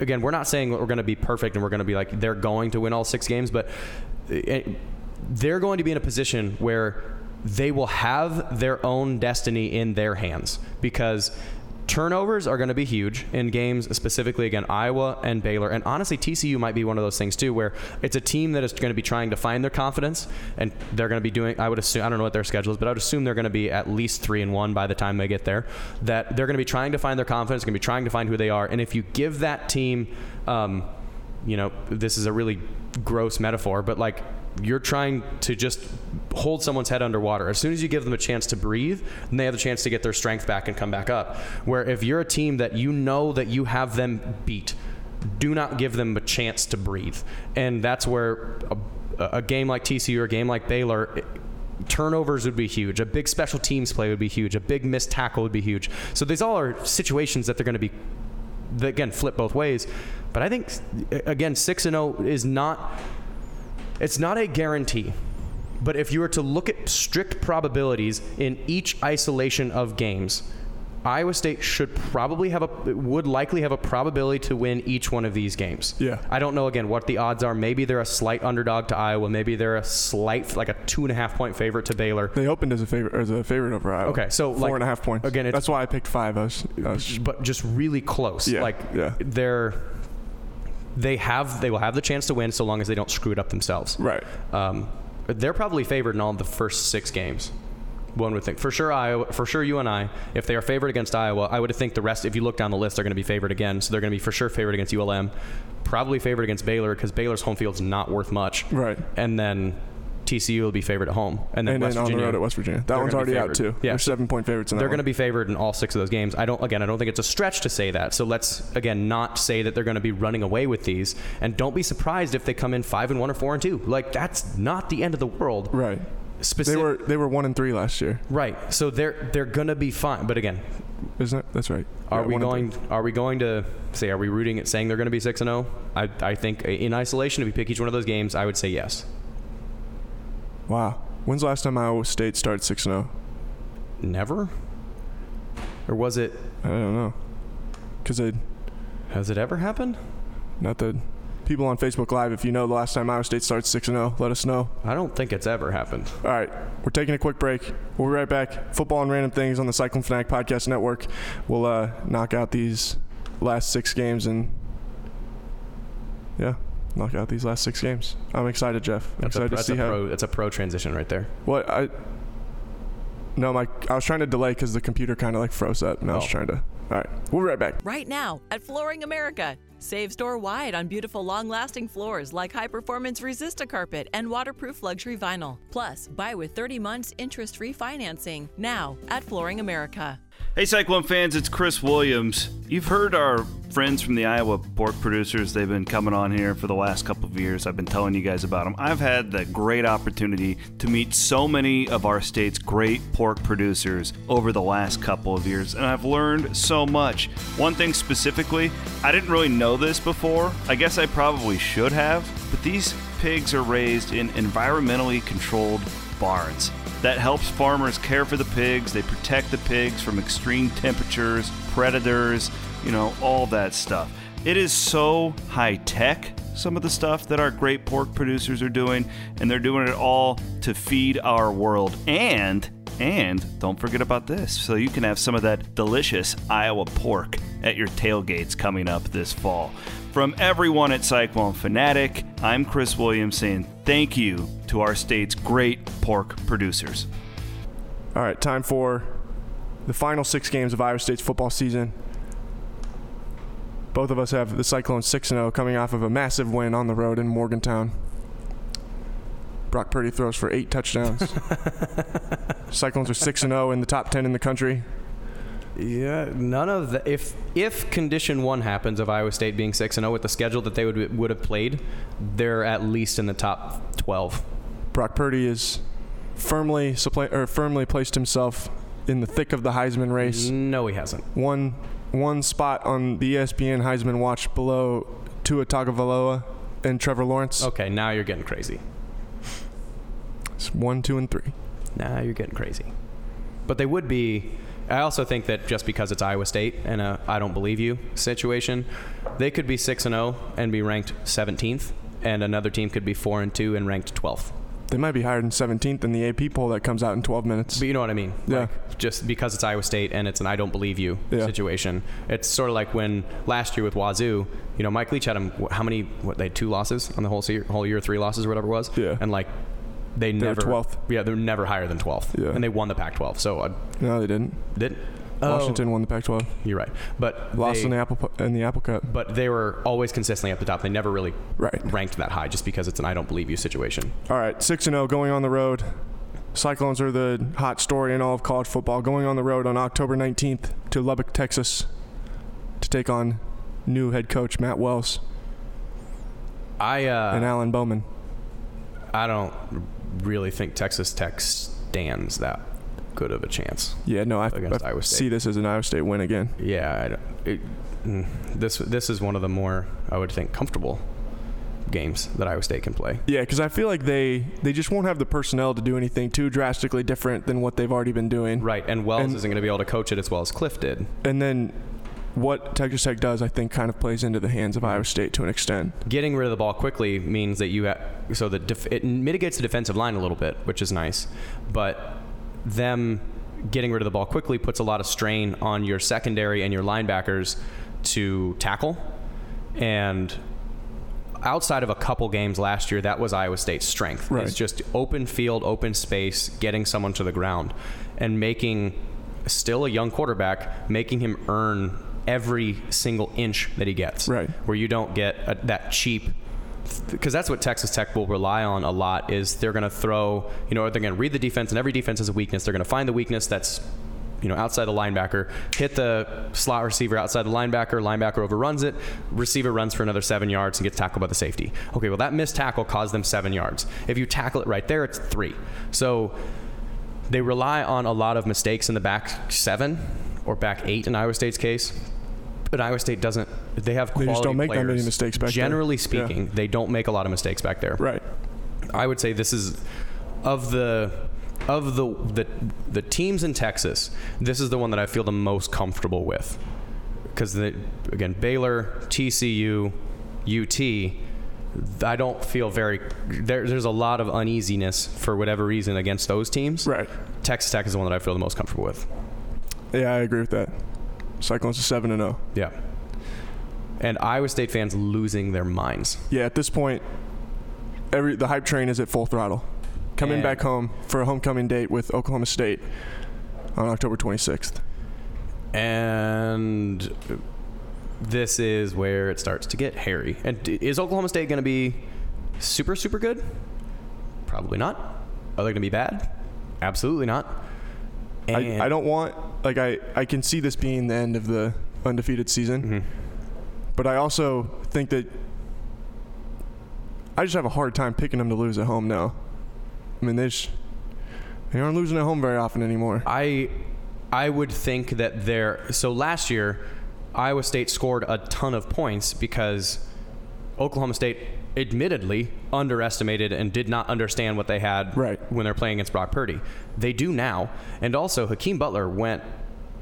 again, we're not saying we're going to be perfect and we're going to be like, they're going to win all six games, but eh, they're going to be in a position where they will have their own destiny in their hands because turnovers are going to be huge in games specifically again Iowa and Baylor and honestly TCU might be one of those things too where it's a team that is going to be trying to find their confidence and they're going to be doing I would assume I don't know what their schedule is but I would assume they're going to be at least 3 and 1 by the time they get there that they're going to be trying to find their confidence going to be trying to find who they are and if you give that team um, you know, this is a really gross metaphor, but like you're trying to just hold someone's head underwater. As soon as you give them a chance to breathe, then they have the chance to get their strength back and come back up. Where if you're a team that you know that you have them beat, do not give them a chance to breathe. And that's where a, a game like TCU or a game like Baylor. it- Turnovers would be huge. A big special teams play would be huge. A big missed tackle would be huge. So these all are situations that they're going to be that again flip both ways. But I think again six and zero is not it's not a guarantee. But if you were to look at strict probabilities in each isolation of games, Iowa State should probably have a would likely have a probability to win each one of these games. Yeah. I don't know again what the odds are. Maybe they're a slight underdog to Iowa. Maybe they're a slight like a two and a half point favorite to Baylor. they opened as a favorite as a favorite over Iowa. Okay, so, four like, and a half points. again, that's why I picked five. I was, I was but just really close. Yeah, like yeah. they're they have they will have the chance to win so long as they don't screw it up themselves. right. Um, they're probably favored in all the first six games. One would think for sure Iowa, for sure you and I, if they are favored against Iowa, I would think the rest. If you look down the list, they're going to be favored again. So they're going to be for sure favored against ULM, probably favored against Baylor because Baylor's home field's not worth much. Right. And then TCU will be favored at home, and then And West then on the road at West Virginia. That one's already out too. Yeah, They're seven point favorites in they're going to be favored in all six of those games. I don't again. I don't think it's a stretch to say that. So let's again not say that they're going to be running away with these, and don't be surprised if they come in five and one or four and two. Like that's not the end of the world. right. Specific, They were they were one and three last year, right. So they're they're going to be fine. But again, isn't it? That's right. are Yeah, we going? Are we going to say? Are we rooting it, saying they're going to be six and zero? I I think in isolation, if we pick each one of those games, I would say yes. Wow. When's the last time Iowa State started six and oh? zero? Never. Or was it? I don't know. Because it Has it ever happened? not that people on Facebook Live, if you know the last time Iowa State started six and zero, let us know. I don't think it's ever happened. All right, we're taking a quick break. We'll be right back. Football and random things on the Cyclone Fanatic Podcast Network. We'll uh, knock out these last six games and yeah, knock out these last six games. I'm excited, Jeff. I'm That's a, excited to see a how. pro. That's a pro transition right there. What I. No, my I was trying to delay because the computer kind of like froze up, and I was Oh. trying to. All right, we'll be right back. Right now at Flooring America. Save store wide on beautiful long lasting floors like high performance Resista carpet and waterproof luxury vinyl. Plus, buy with 30 months interest free financing now at Flooring America. Hey, Cyclone fans, it's Chris Williams. You've heard our friends from the Iowa pork producers. They've been coming on here for the last couple of years. I've been telling you guys about them. I've had the great opportunity to meet so many of our state's great pork producers over the last couple of years, and I've learned so much. One thing specifically, I didn't really know this before. I guess I probably should have, but these pigs are raised in environmentally controlled barns that helps farmers care for the pigs. They protect the pigs from extreme temperatures, predators, you know, all that stuff. It is so high tech, some of the stuff that our great pork producers are doing, and they're doing it all to feed our world. And, and don't forget about this so you can have some of that delicious Iowa pork at your tailgates coming up this fall. From everyone at Cyclone Fanatic, I'm Chris Williams saying thank you to our state's great pork producers. All right, time for the final six games of Iowa State's football season. Both of us have the Cyclones 6 0 coming off of a massive win on the road in Morgantown. Brock Purdy throws for eight touchdowns. Cyclones are 6 0 in the top 10 in the country. Yeah, none of the if if condition one happens of Iowa State being six and zero with the schedule that they would would have played, they're at least in the top twelve. Brock Purdy is firmly suppla- or firmly placed himself in the thick of the Heisman race. No, he hasn't. One one spot on the ESPN Heisman watch below Tua Tagovailoa and Trevor Lawrence. Okay, now you're getting crazy. It's one, two, and three. Now you're getting crazy. But they would be. I also think that just because it's Iowa State and a I don't believe you situation, they could be six and zero and be ranked 17th, and another team could be four and two and ranked 12th. They might be higher than 17th in the AP poll that comes out in 12 minutes. But you know what I mean? Yeah. Like, just because it's Iowa State and it's an I don't believe you Yeah. situation. It's sort of like when last year with Wazoo, you know, Mike Leach had them, how many, what, they had two losses on the whole year, whole year, three losses or whatever it was? Yeah. And like, they, were never. 12th. Yeah, they're never higher than 12th. Yeah. And they won the Pac 12. So I no, they didn't. Didn't. Washington won the Pac-12. You're right. But Lost they, in the Apple in the Apple Cup. but they were always consistently at the top. They never really Right. ranked that high just because it's an I don't believe you situation. All right, 6 and 0 going on the road. Cyclones are the hot story in all of college football. Going on the road on October 19th to Lubbock, Texas to take on new head coach Matt Wells I uh, and Alan Bowman. I don't really think Texas Tech stands that good of a chance. Yeah, no, I, Against I see this as an Iowa State win again. Yeah, I it, mm, this this is one of the more I would think comfortable games that Iowa State can play. Yeah, because I feel like they they just won't have the personnel to do anything too drastically different than what they've already been doing. Right, and Wells And- isn't going to be able to coach it as well as Cliff did. And then what Texas Tech does, I think, kind of plays into the hands of Iowa State to an extent. Getting rid of the ball quickly means that you ha- so the def- it mitigates the defensive line a little bit, which is nice, but them getting rid of the ball quickly puts a lot of strain on your secondary and your linebackers to tackle. And outside of a couple games last year, that was Iowa State's strength. Right. It's just open field, open space, getting someone to the ground, and making still a young quarterback, making him earn every single inch that he gets. Right. Where you don't get a, that cheap. Because that's what Texas Tech will rely on a lot is they're going to throw, you know, they're going to read the defense, and every defense has a weakness. They're going to find the weakness that's you know, outside the linebacker, hit the slot receiver outside the linebacker, linebacker overruns it, receiver runs for another seven yards and gets tackled by the safety. Okay, well, that missed tackle caused them seven yards. If you tackle it right there, it's three. So they rely on a lot of mistakes in the back seven or back eight in Iowa State's case. But Iowa State doesn't. They have They quality just don't make that many mistakes back there. Generally Yeah. speaking, they don't make a lot of mistakes back there. Right. I would say this is of the of the the the teams in Texas. This is the one that I feel the most comfortable with because again Baylor, TCU, UT. I don't feel very. There, there's a lot of uneasiness for whatever reason against those teams. Right. Texas Tech is the one that I feel the most comfortable with. Yeah, I agree with that. Cyclones are seven and oh. zero. Yeah. and Iowa State fans losing their minds. Yeah, at this point, every the hype train is at full throttle. Coming And- back home for a homecoming date with Oklahoma State on October 26th. And this is where it starts to get hairy. And is Oklahoma State going to be super, super good? Probably not. Are they going to be bad? Absolutely not. I, I don't want like I, I can see this being the end of the undefeated season, Mhm. but I also think that I just have a hard time picking them to lose at home now. I mean, they they aren't losing at home very often anymore. I I would think that they're so last year Iowa State scored a ton of points because Oklahoma State admittedly underestimated and did not understand what they had Right. when they're playing against Brock Purdy. They do now. And also Hakeem Butler went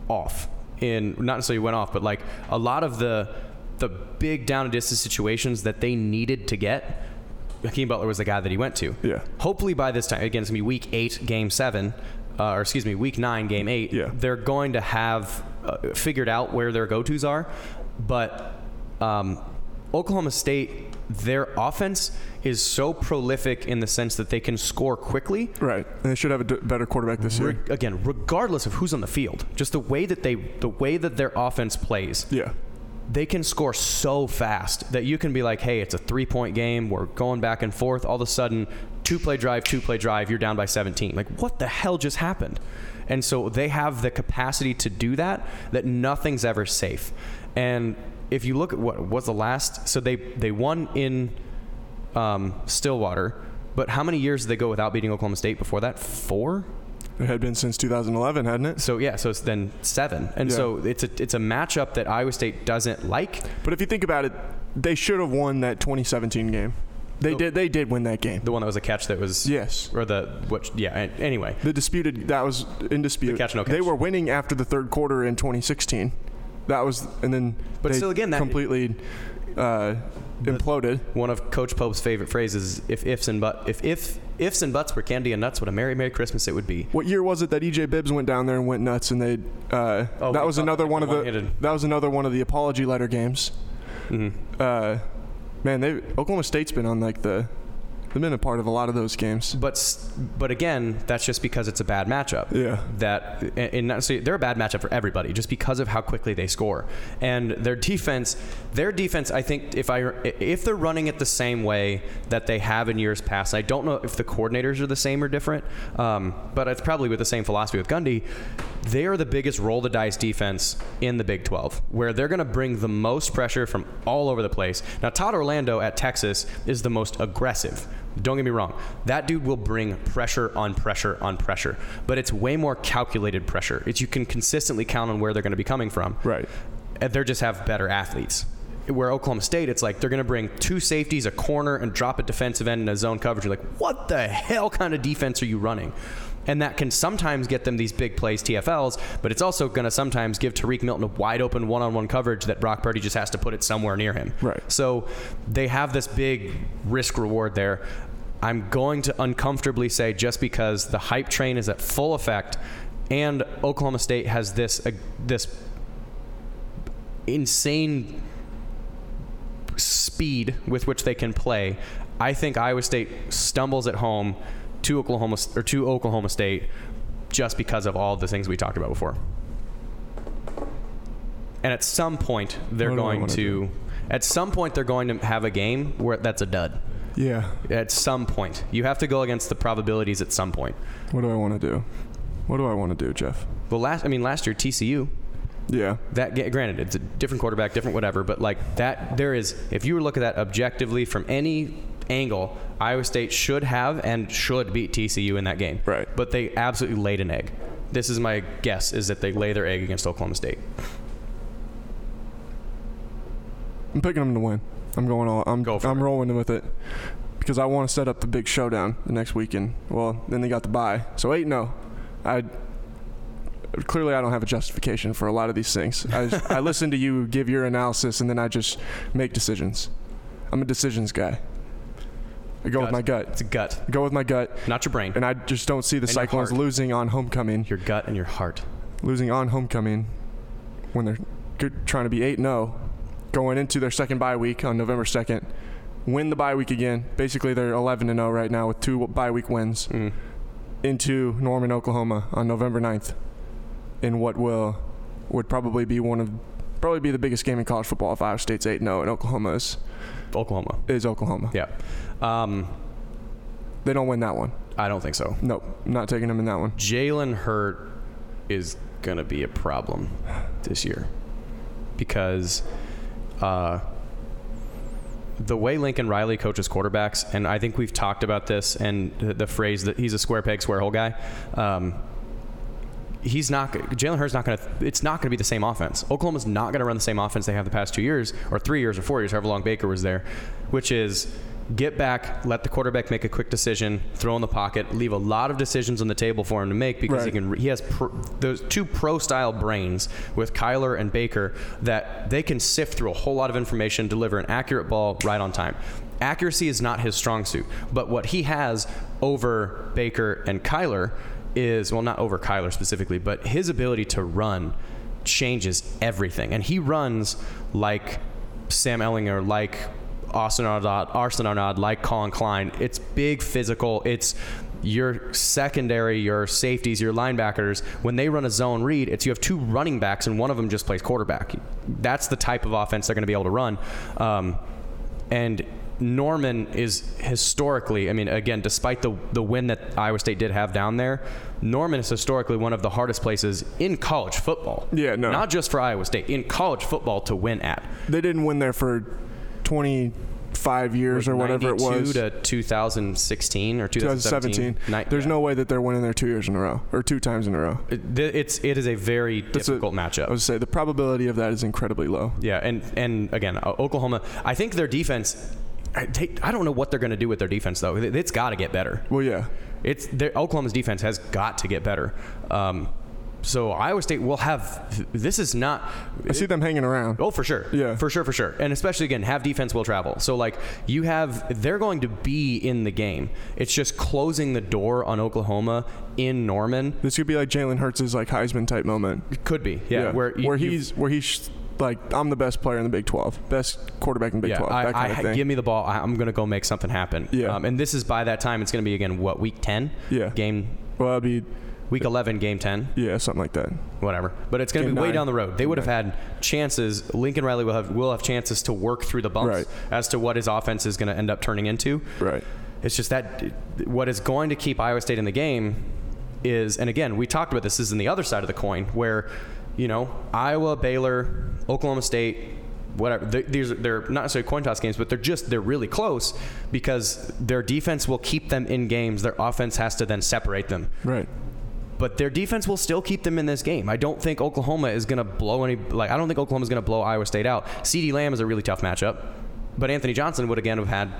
off in not necessarily went off, but like a lot of the the big down and distance situations that they needed to get Hakeem Butler was the guy that he went to. Yeah. Hopefully by this time, again, it's gonna be week eight, game seven, uh, or excuse me, week nine, game eight. Yeah. They're going to have uh, figured out where their go-tos are, but um, Oklahoma State, their offense is so prolific in the sense that they can score quickly. Right, and they should have a d- better quarterback this year. Re- again, regardless of who's on the field, just the way that they, the way that their offense plays, Yeah, they can score so fast that you can be like, hey, it's a three point game. We're going back and forth. All of a sudden, two play drive, two play drive, you're down by 17. Like, what the hell just happened? And so they have the capacity to do that, that nothing's ever safe. And if you look at what was the last, so they, they won in um, Stillwater, but how many years did they go without beating Oklahoma State before that? Four? it had been since 2011, hadn't it? So yeah, so it's then seven, and Yeah. so it's a it's a matchup that Iowa State doesn't like. But if you think about it, they should have won that 2017 game. They The- did. They did win that game. The one that was a catch that was Yes. or the what? Yeah. Anyway, The disputed that was in dispute. The catch, no They were winning after the third quarter in 2016. That was and then But they still, again, that- completely uh, imploded. one of Coach Pope's favorite phrases: "If ifs and but if if ifs and buts were candy and nuts, what a merry merry Christmas it would be." What year was it that EJ Bibbs went down there and went nuts and they? Uh, Oh, that was another one of the. one-handed. That was another one of the apology letter games. hmm Uh, man, they Oklahoma State's been on like the. They've been a part of a lot of those games. But but again, that's just because it's a bad matchup. Yeah. That and and so they're a bad matchup for everybody just because of how quickly they score and their defense. Their defense, I think, if I if they're running it the same way that they have in years past, I don't know if the coordinators are the same or different, um, but it's probably with the same philosophy with Gundy. They are the biggest roll the dice defense in the Big 12, where they're going to bring the most pressure from all over the place. Now, Todd Orlando at Texas is the most aggressive. Don't get me wrong. That dude will bring pressure on pressure on pressure, but it's way more calculated pressure. It's you can consistently count on where they're going to be coming from. Right. And they just have better athletes. Where Oklahoma State, it's like they're going to bring two safeties, a corner, and drop a defensive end in a zone coverage. You're like, what the hell kind of defense are you running? And that can sometimes get them these big plays, TFLs, but it's also going to sometimes give Tarique Milton a wide open one on one coverage that Brock Purdy just has to put it somewhere near him. Right. So they have this big risk reward there. I'm going to uncomfortably say just because the hype train is at full effect and Oklahoma State has this uh, this insane speed with which they can play. I think Iowa State stumbles at home to Oklahoma or to Oklahoma State just because of all the things we talked about before. And at some point they're What do I going to at some point they're going to have a game where that's a dud. Yeah. At some point. You have to go against the probabilities at some point. What do I want to do? What do I want to do, Jeff? Well last I mean last year TCU Yeah. that granted it's a different quarterback different whatever but like that there is if you were look at that objectively from any angle iowa state should have and should beat tcu in that game Right. but they absolutely laid an egg this is my guess is that they lay their egg against oklahoma state I'm picking them to win. I'm going all. I'm Go I'm it. rolling with it because I want to set up the big showdown the next weekend. Well, then they got the bye, so eight no. Oh. I clearly I don't have a justification for a lot of these things. I just, I listen to you give your analysis and then I just make decisions. I'm a decisions guy. I go with my gut. it's a gut Go with my gut, not your brain and I just don't see the And Cyclones losing on homecoming. your gut and your heart losing on homecoming when they're good, trying to be 8 0 going into their second bye week on November 2nd. Win the bye week again. Basically, they're 11 and 0 right now with two bye week wins. Mm. Into Norman, Oklahoma on November 9th in what will would probably be one of probably be the biggest game in college football if Iowa State's 8 0 and Oklahoma is, Oklahoma. is Oklahoma. Yeah. Um, They don't win that one. I don't think so. Nope, not taking them in that one. Jalen Hurt is going to be a problem this year because uh, the way Lincoln Riley coaches quarterbacks, and I think we've talked about this and the, phrase that he's a square peg, square hole guy. Um, he's not Jalen Hurt's not going to. It's not going to be the same offense. Oklahoma's not going to run the same offense they have the past two years, or three years, or four years, however long Baker was there, which is get back, let the quarterback make a quick decision, throw in the pocket, leave a lot of decisions on the table for him to make because he can. He has pro, those two pro-style brains with Kyler and Baker that they can sift through a whole lot of information, deliver an accurate ball right on time. Accuracy is not his strong suit, but what he has over Baker and Kyler is well, not over Kyler specifically, but his ability to run changes everything, and he runs like Sam Ehlinger, like Austin Arnott, Arnott, like Collin Klein. It's big physical. It's your secondary, your safeties, your linebackers. When they run a zone read, it's you have two running backs and one of them just plays quarterback. That's the type of offense they're going to be able to run. Um, and Norman is historically, I mean, again, despite the the win that Iowa State did have down there, Norman is historically one of the hardest places in college football. Yeah, no. Not just for Iowa State, in college football to win at. They didn't win there for 25 years or whatever it 92 was. to 2016 or 2017. 2017. There's yeah. no way that they're winning there two years in a row or two times in a row. It, it's it is a very That's a- difficult matchup. I would say the probability of that is incredibly low. Yeah, and and again, Oklahoma. I think their defense. I, I don't know what they're going to do with their defense though. It, it's got to get better. Well, yeah. It's their, Oklahoma's defense has got to get better. Um, so Iowa State will have. This is not. I see them hanging around. Oh, for sure. Yeah. For sure, for sure. And especially, again, have defense will travel. So, like, you have, they're going to be in the game. It's just closing the door on Oklahoma in Norman. This could be like Jalen Hurts' like Heisman type moment. Could be. Yeah. Where, you- you- he's where he's like I'm the best player in the Big 12, best quarterback in the Big Yeah, 12, I, I, thing. give me the ball. I, I'm going to go make something happen. Yeah. Um, and this is by that time, it's going to be, again, what, week 10? Yeah. Game, well, that'd be week 11, game 10? yeah, something like that. whatever. But it's going to be way nine. down the road. They would have had chances. Lincoln Riley will have will have chances to work through the bumps Right. as to what his offense is going to end up turning into. Right. It's just that what is going to keep Iowa State in the game is, and again, we talked about this. This is in the other side of the coin, where you know Iowa, Baylor, Oklahoma State. Whatever these are, they're not necessarily coin toss games, but they're just they're really close because their defense will keep them in games. Their offense has to then separate them Right. But their defense will still keep them in this game. I don't think Oklahoma is going to blow any. Like I don't think Oklahoma is going to blow Iowa State out. CeeDee Lamb is a really tough matchup, but Anthony Johnson would again have had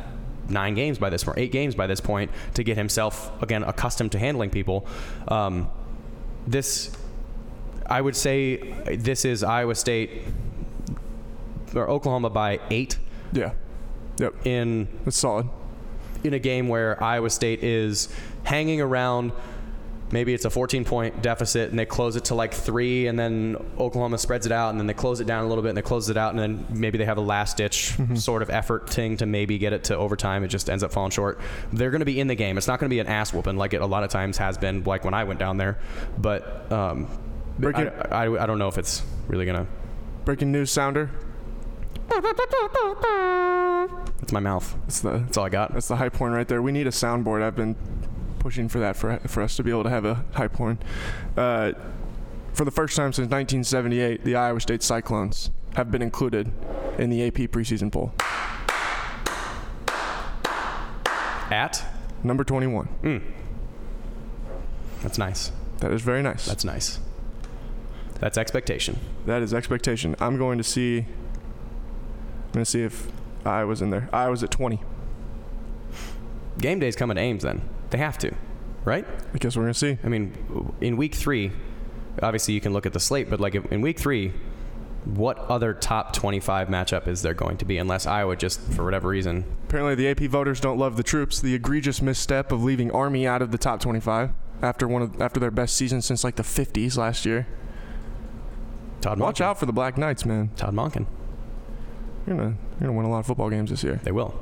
nine games by this or eight games by this point to get himself again accustomed to handling people. Um, this, I would say, this is Iowa State or Oklahoma by eight Yeah. Yep. in That's solid. in a game where Iowa State is hanging around. Maybe it's a 14 point deficit and they close it to like three, and then Oklahoma spreads it out, and then they close it down a little bit, and they close it out, and then maybe they have a last ditch sort of effort thing to maybe get it to overtime. It just ends up falling short. They're going to be in the game. It's not going to be an ass whooping like it a lot of times has been, like when I went down there. But um, I, I, I don't know if it's really going to. Breaking news sounder. It's my mouth. That's the That's all I got. that's the high point right there. We need a soundboard. I've been pushing for that for for us to be able to have a high point. Uh, for the first time since 1978, the Iowa State Cyclones have been included in the AP preseason poll. At? Number 21. That's nice. That is very nice. That's nice. That's expectation. That is expectation. I'm going to see. I'm going to see if I was in there. I was at 20. Game day's coming to Ames then. They have to, right? I guess we're going to see. I mean, in week three, obviously you can look at the slate, but like in week three, what other top 25 matchup is there going to be unless Iowa just, for whatever reason, Apparently, the AP voters don't love the troops. The egregious misstep of leaving Army out of the top 25 after one of after their best season since like the 50s last year. Todd Monken. Watch out for the Black Knights, man. Todd Monken. You're gonna you're gonna win a lot of football games this year. They will.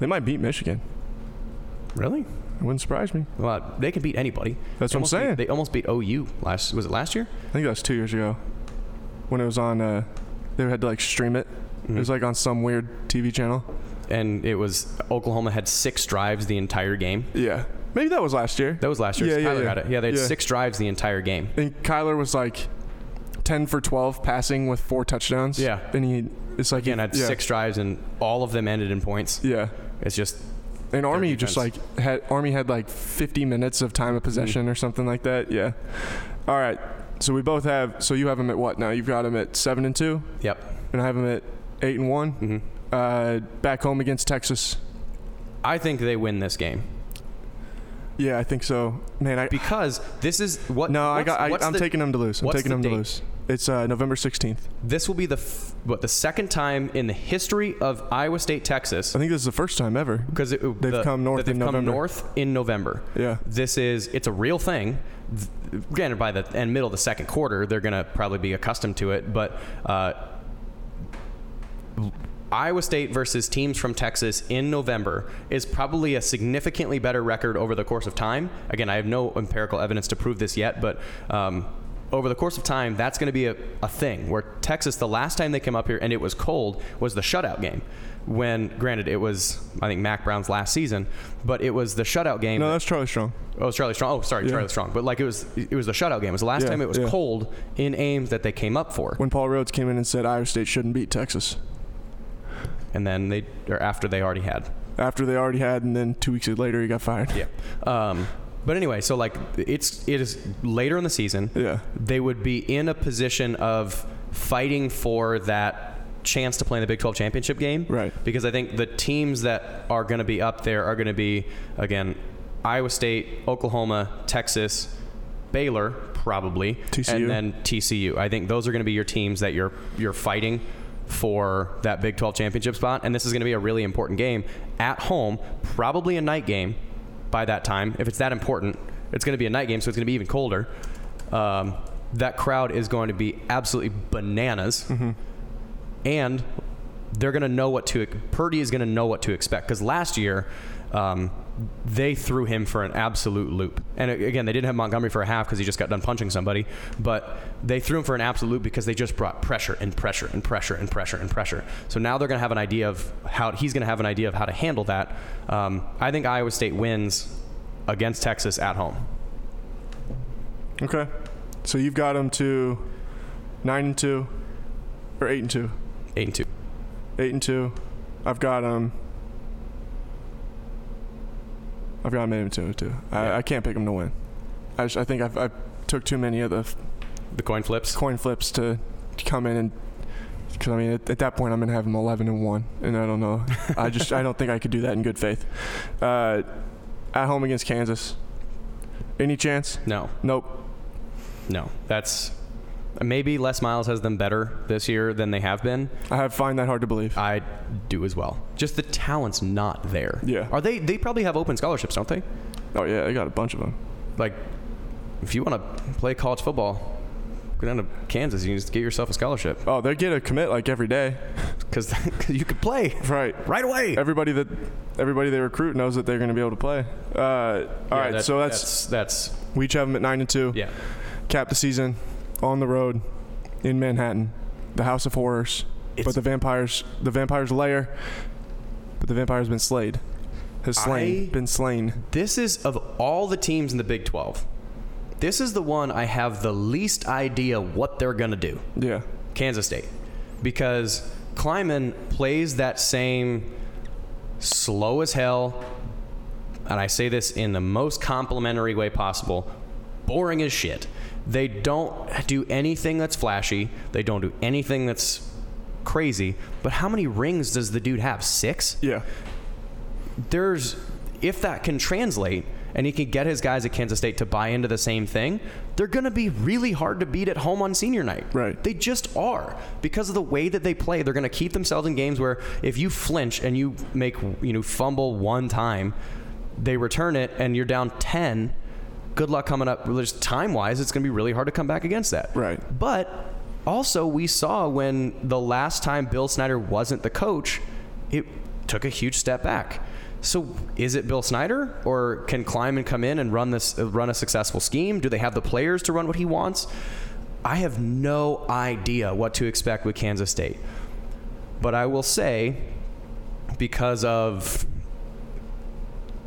They might beat Michigan. Really? It wouldn't surprise me. Well, they can beat anybody. That's They what I'm almost beat- saying. they almost beat OU last. Was it last year? I think that was two years ago when it was on. Uh, they had to like stream it. It Mm-hmm. was like on some weird TV channel. And it was Oklahoma had six drives the entire game. Yeah, maybe that was last year. That was last year. Yeah, yeah, Tyler yeah. had it. Yeah, they had Yeah. six drives the entire game. And Kyler was like 10 for 12 passing with four touchdowns. Yeah. And he, it's like, Again, had yeah, six drives and all of them ended in points. Yeah. It's just And Army just like had, Army had like 50 minutes of time of possession Mm-hmm. or something like that. Yeah. All right. So we both have, so you have them at what now? You've got them at 7 and 2, yep. and I have them at 8 and one Mm-hmm. Uh, back home against Texas. I think they win this game Yeah, I think so. Man, I, because this is what. no, I got, I, i'm the- taking them to lose. I'm taking the them to lose. It's uh, November 16th. This will be the f- what the second time in the history of Iowa State, Texas, I think this is the first time ever. because they've They've come north they've in come November. north in November. Yeah. This is it's a real thing. Th- Granted, by the end middle of the second quarter, they're gonna probably be accustomed to it, but. Uh, Iowa State versus teams from Texas in November is probably a significantly better record over the course of time. Again, I have no empirical evidence to prove this yet, but um, over the course of time, that's going to be a, a thing where Texas, the last time they came up here and it was cold, was the shutout game. When, granted, it was, I think, Mack Brown's last season, but it was the shutout game. No, that's Charlie Strong. Oh, it's Charlie Strong. Oh, sorry, Yeah. Charlie Strong. But like it was, it was the shutout game. It was the last Yeah, time it was yeah. cold in Ames that they came up for. When Paul Rhoads came in and said Iowa State shouldn't beat Texas. and then they, or after they already had. After they already had, and then two weeks later he got fired. Yeah. Um, but anyway, so like it's it is later in the season. Yeah. They would be in a position of fighting for that chance to play in the Big 12 championship game. Right. Because I think the teams that are going to be up there are going to be again Iowa State, Oklahoma, Texas, Baylor probably, TCU. and then TCU. I think those are going to be your teams that you're you're fighting for that Big 12 championship spot, and this is going to be a really important game at home, probably a night game by that time. If it's that important, it's going to be a night game, so it's going to be even colder. Um, that crowd is going to be absolutely bananas, and they're going to know what to. Purdy is going to know what to expect because last year. Um, they threw him for an absolute loop. And again, they didn't have Montgomery for a half because he just got done punching somebody. But they threw him for an absolute loop because they just brought pressure and pressure and pressure and pressure and pressure. So now they're going to have an idea of how he's going to have an idea of how to handle that. Um, I think Iowa State wins against Texas at home. Okay. So you've got them to nine and two, or eight and two. Eight and two. Eight and two. I've got them. I've got and two too. I, Yeah. I can't pick them to win. I, just, I think I've, I took too many of the f- The coin flips. coin flips to come in and. Because I mean, at, at that point, I'm gonna have them 11 and one, and I don't know. I just I don't think I could do that in good faith. Uh, at home against Kansas. Any chance? No, Nope. no. That's maybe Les Miles has them better this year than they have been. I find that hard to believe. I do as well. Just the talent's not there. Yeah. Are they? They probably have open scholarships, don't they? Oh yeah, they got a bunch of them. Like, if you want to play college football, go down to Kansas. You can just get yourself a scholarship Oh, they get a commit like every day. because you could play Right. right away. Everybody that everybody they recruit knows that they're going to be able to play. Uh, all Yeah, right, that- so that's, that's we each have them at nine and two. yeah. Cap the season on the road in Manhattan, the House of Horrors. It's- but the vampires, the vampires lair. But the vampire's been slayed. Has slain, I- been slain. This is of all the teams in the Big 12. This is the one I have the least idea what they're gonna do. Yeah. Kansas State, because Klieman plays that same slow as hell, and I say this in the most complimentary way possible, boring as shit. They don't do anything that's flashy. They don't do anything that's crazy. But how many rings does the dude have? Six? Yeah. there's if that can translate and he can get his guys at Kansas State to buy into the same thing, they're going to be really hard to beat at home on senior night. Right. They just are because of the way that they play. They're going to keep themselves in games where if you flinch and you make you know fumble one time, they return it and you're down 10. Good luck coming up. Just time wise, it's going to be really hard to come back against that. Right. But Also, we saw when the last time Bill Snyder wasn't the coach, it took a huge step back. So, is it Bill Snyder, or can Klieman come in and run this, run a successful scheme? Do they have the players to run what he wants? I have no idea what to expect with Kansas State. But I will say, because of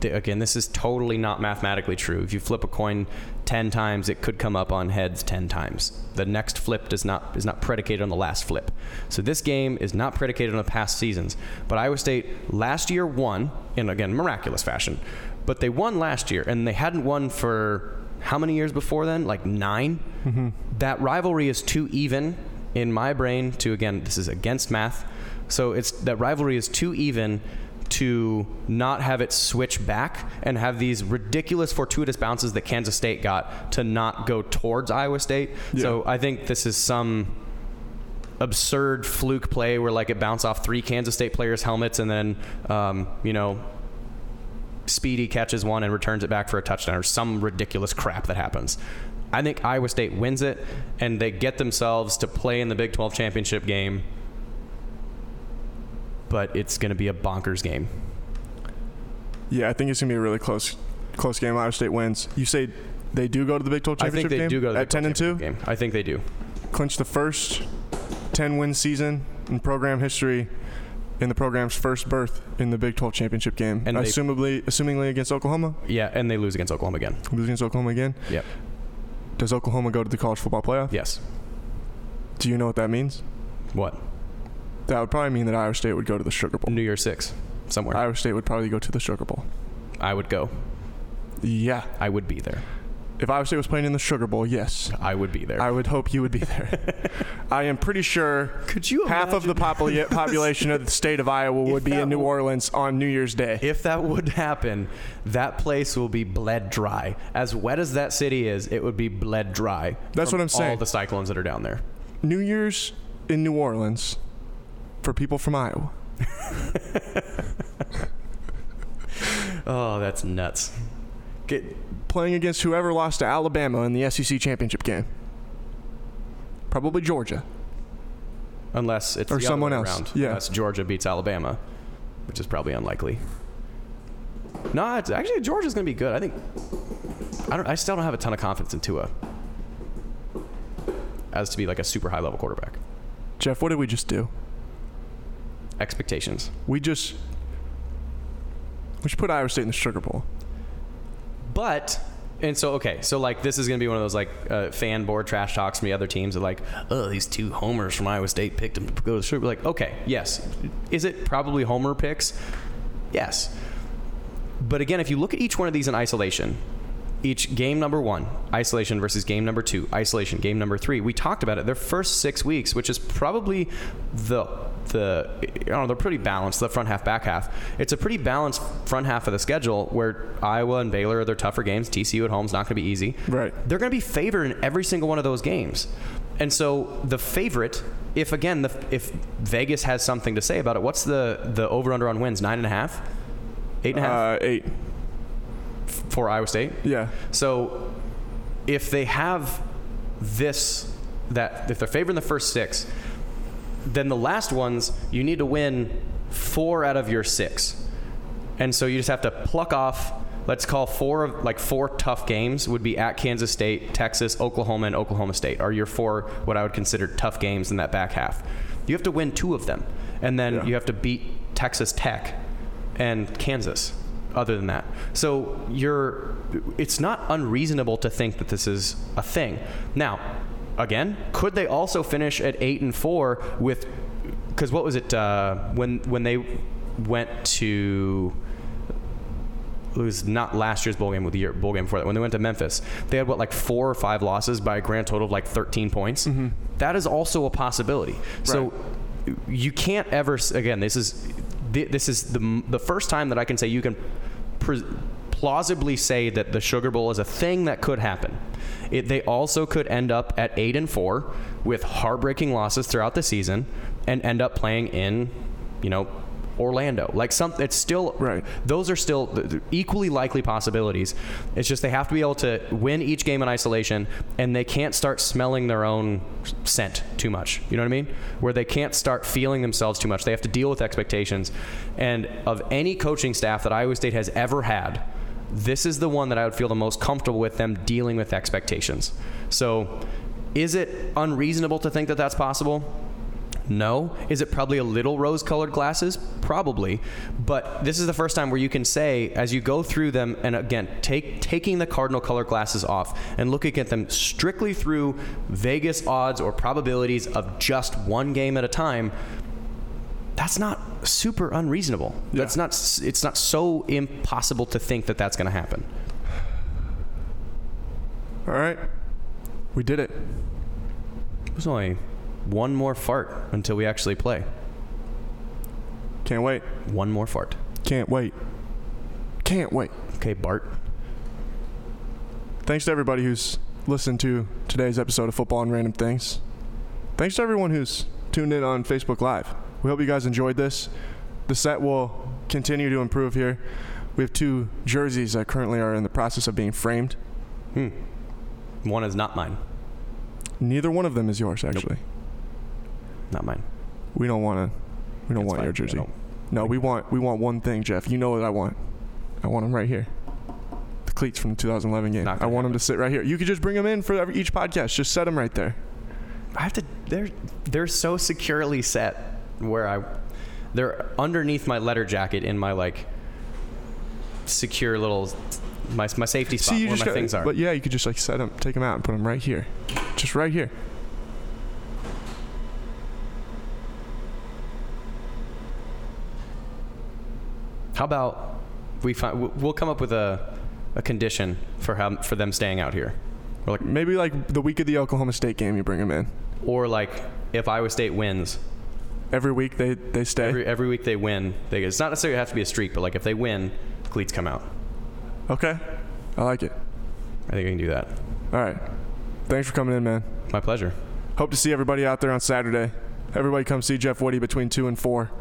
again, this is totally not mathematically true. If you flip a coin 10 times, it could come up on heads 10 times. The next flip does not is not predicated on the last flip. So this game is not predicated on the past seasons. But Iowa State last year won in again miraculous fashion. But they won last year and they hadn't won for how many years before then? Like 9. Mm-hmm. That rivalry is too even in my brain to again, this is against math. So it's that rivalry is too even to not have it switch back and have these ridiculous fortuitous bounces that Kansas State got to not go towards Iowa State. Yeah. So I think this is some absurd fluke play where like it bounced off three Kansas State players' helmets and then um, you know Speedy catches one and returns it back for a touchdown or some ridiculous crap that happens. I think Iowa State wins it and they get themselves to play in the Big 12 championship game but it's going to be a bonkers game. Yeah, I think it's going to be a really close close game. Iowa State wins. You say they do go to the Big 12 championship I think they game do go to the at 10 and 2 game. I think they do. Clinch the first 10 win season in program history in the program's first berth in the Big 12 championship game. And assumably, assumingly against Oklahoma. Yeah, and they lose against Oklahoma again. Lose against Oklahoma again. Yep. Does Oklahoma go to the college football playoff? Yes. Do you know what that means? What? That would probably mean that Iowa State would go to the Sugar Bowl. New Year's Six, somewhere. Iowa State would probably go to the Sugar Bowl. I would go. Yeah. I would be there. If Iowa State was playing in the Sugar Bowl, yes. I would be there. I would hope you would be there. I am pretty sure Could you half of the popula- population of the state of Iowa would be in New Orleans on New Year's Day. If that would happen, that place will be bled dry. As wet as that city is, it would be bled dry. That's what I'm saying. All the cyclones that are down there. New Year's in New Orleans for people from Iowa. oh, that's nuts. Get playing against whoever lost to Alabama in the SEC championship game. Probably Georgia. Unless it's or someone else. Around. Yeah. Unless Georgia beats Alabama, which is probably unlikely. No, it's actually Georgia's going to be good. I think. I don't. I still don't have a ton of confidence in Tua as to be like a super high level quarterback. Jeff, what did we just do? Expectations. We just we should put Iowa State in the Sugar Bowl. But and so okay, so like this is gonna be one of those like uh, fan board trash talks from the other teams. Are like, oh, these two homers from Iowa State picked them to go to the Sugar Bowl. Like, okay, yes, is it probably homer picks? Yes, but again, if you look at each one of these in isolation, each game number one, isolation versus game number two, isolation, game number three. We talked about it. Their first six weeks, which is probably the the you know they're pretty balanced the front half back half. It's a pretty balanced front half of the schedule where Iowa and Baylor are their tougher games. TCU at home is not going to be easy. Right. They're going to be favored in every single one of those games. And so the favorite if again the, if Vegas has something to say about it what's the the over under on wins? Nine and a half? Eight and a half? Uh, eight. For Iowa State? Yeah. So if they have this that if they're favored in the first six then the last ones, you need to win four out of your six. And so you just have to pluck off, let's call four of like four tough games would be at Kansas State, Texas, Oklahoma, and Oklahoma State are your four what I would consider tough games in that back half. You have to win two of them. And then yeah. you have to beat Texas Tech and Kansas other than that. So you're it's not unreasonable to think that this is a thing. Now, again, could they also finish at eight and four with? Because what was it uh, when when they went to? It was not last year's bowl game with the year bowl game before that. When they went to Memphis, they had what like four or five losses by a grand total of like 13 points. Mm-hmm. That is also a possibility. Right. So you can't ever again. This is this is the the first time that I can say you can pre- plausibly say that the Sugar Bowl is a thing that could happen. It, they also could end up at eight and four with heartbreaking losses throughout the season, and end up playing in, you know, Orlando. Like some, it's still Right. Those are still equally likely possibilities. It's just they have to be able to win each game in isolation, and they can't start smelling their own scent too much. You know what I mean? Where they can't start feeling themselves too much. They have to deal with expectations. And of any coaching staff that Iowa State has ever had, this is the one that I would feel the most comfortable with them dealing with expectations. So, is it unreasonable to think that that's possible? No. Is it probably a little rose colored glasses? Probably. But this is the first time where you can say, as you go through them, and again, take, taking the cardinal color glasses off and looking at them strictly through Vegas odds or probabilities of just one game at a time, that's not super unreasonable. That's not, it's not so impossible to think that that's going to happen. All right. We did it. There's only one more fart until we actually play. Can't wait. One more fart. Can't wait. Can't wait. Okay, Bart. Thanks to everybody who's listened to today's episode of Football and Random Things. Thanks to everyone who's tuned in on Facebook Live. We hope you guys enjoyed this. The set will continue to improve here. We have two jerseys that currently are in the process of being framed. Hmm. One is not mine. Neither one of them is yours, actually. Not mine. We don't want to. We don't That's want fine. your jersey. No, we want we want one thing, Jeff. You know what I want. I want them right here. The cleats from the 2011 game. I gonna want them to sit right here. You could just bring them in for every, each podcast. Just set them right there. I have to. They're they're so securely set where I, they're underneath my letter jacket in my like secure little my my safety spot See, where my got, things are. But yeah, you could just like set them, take them out, and put them right here, just right here. How about we find we'll- come up with a a condition for how for them staying out here, or like Maybe like the week of the Oklahoma State game, you bring them in. or like if Iowa State wins Every week they they stay. every every week they win. They, it's not necessarily have to be a streak, but like if they win, cleats come out. okay, I like it. I think I can do that. All right, thanks for coming in, man. My pleasure. Hope to see everybody out there on Saturday. Everybody come see Jeff Woody between two and four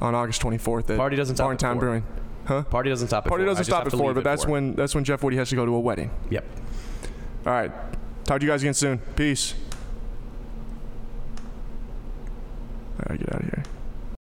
on August 24th at Party doesn't stop Barntown. Brewing. Huh? Party doesn't stop at Party. Doesn't stop at four, but that's when that's when Jeff Woody has to go to a wedding. Yep. All right, talk to you guys again soon. Peace. I get out of here.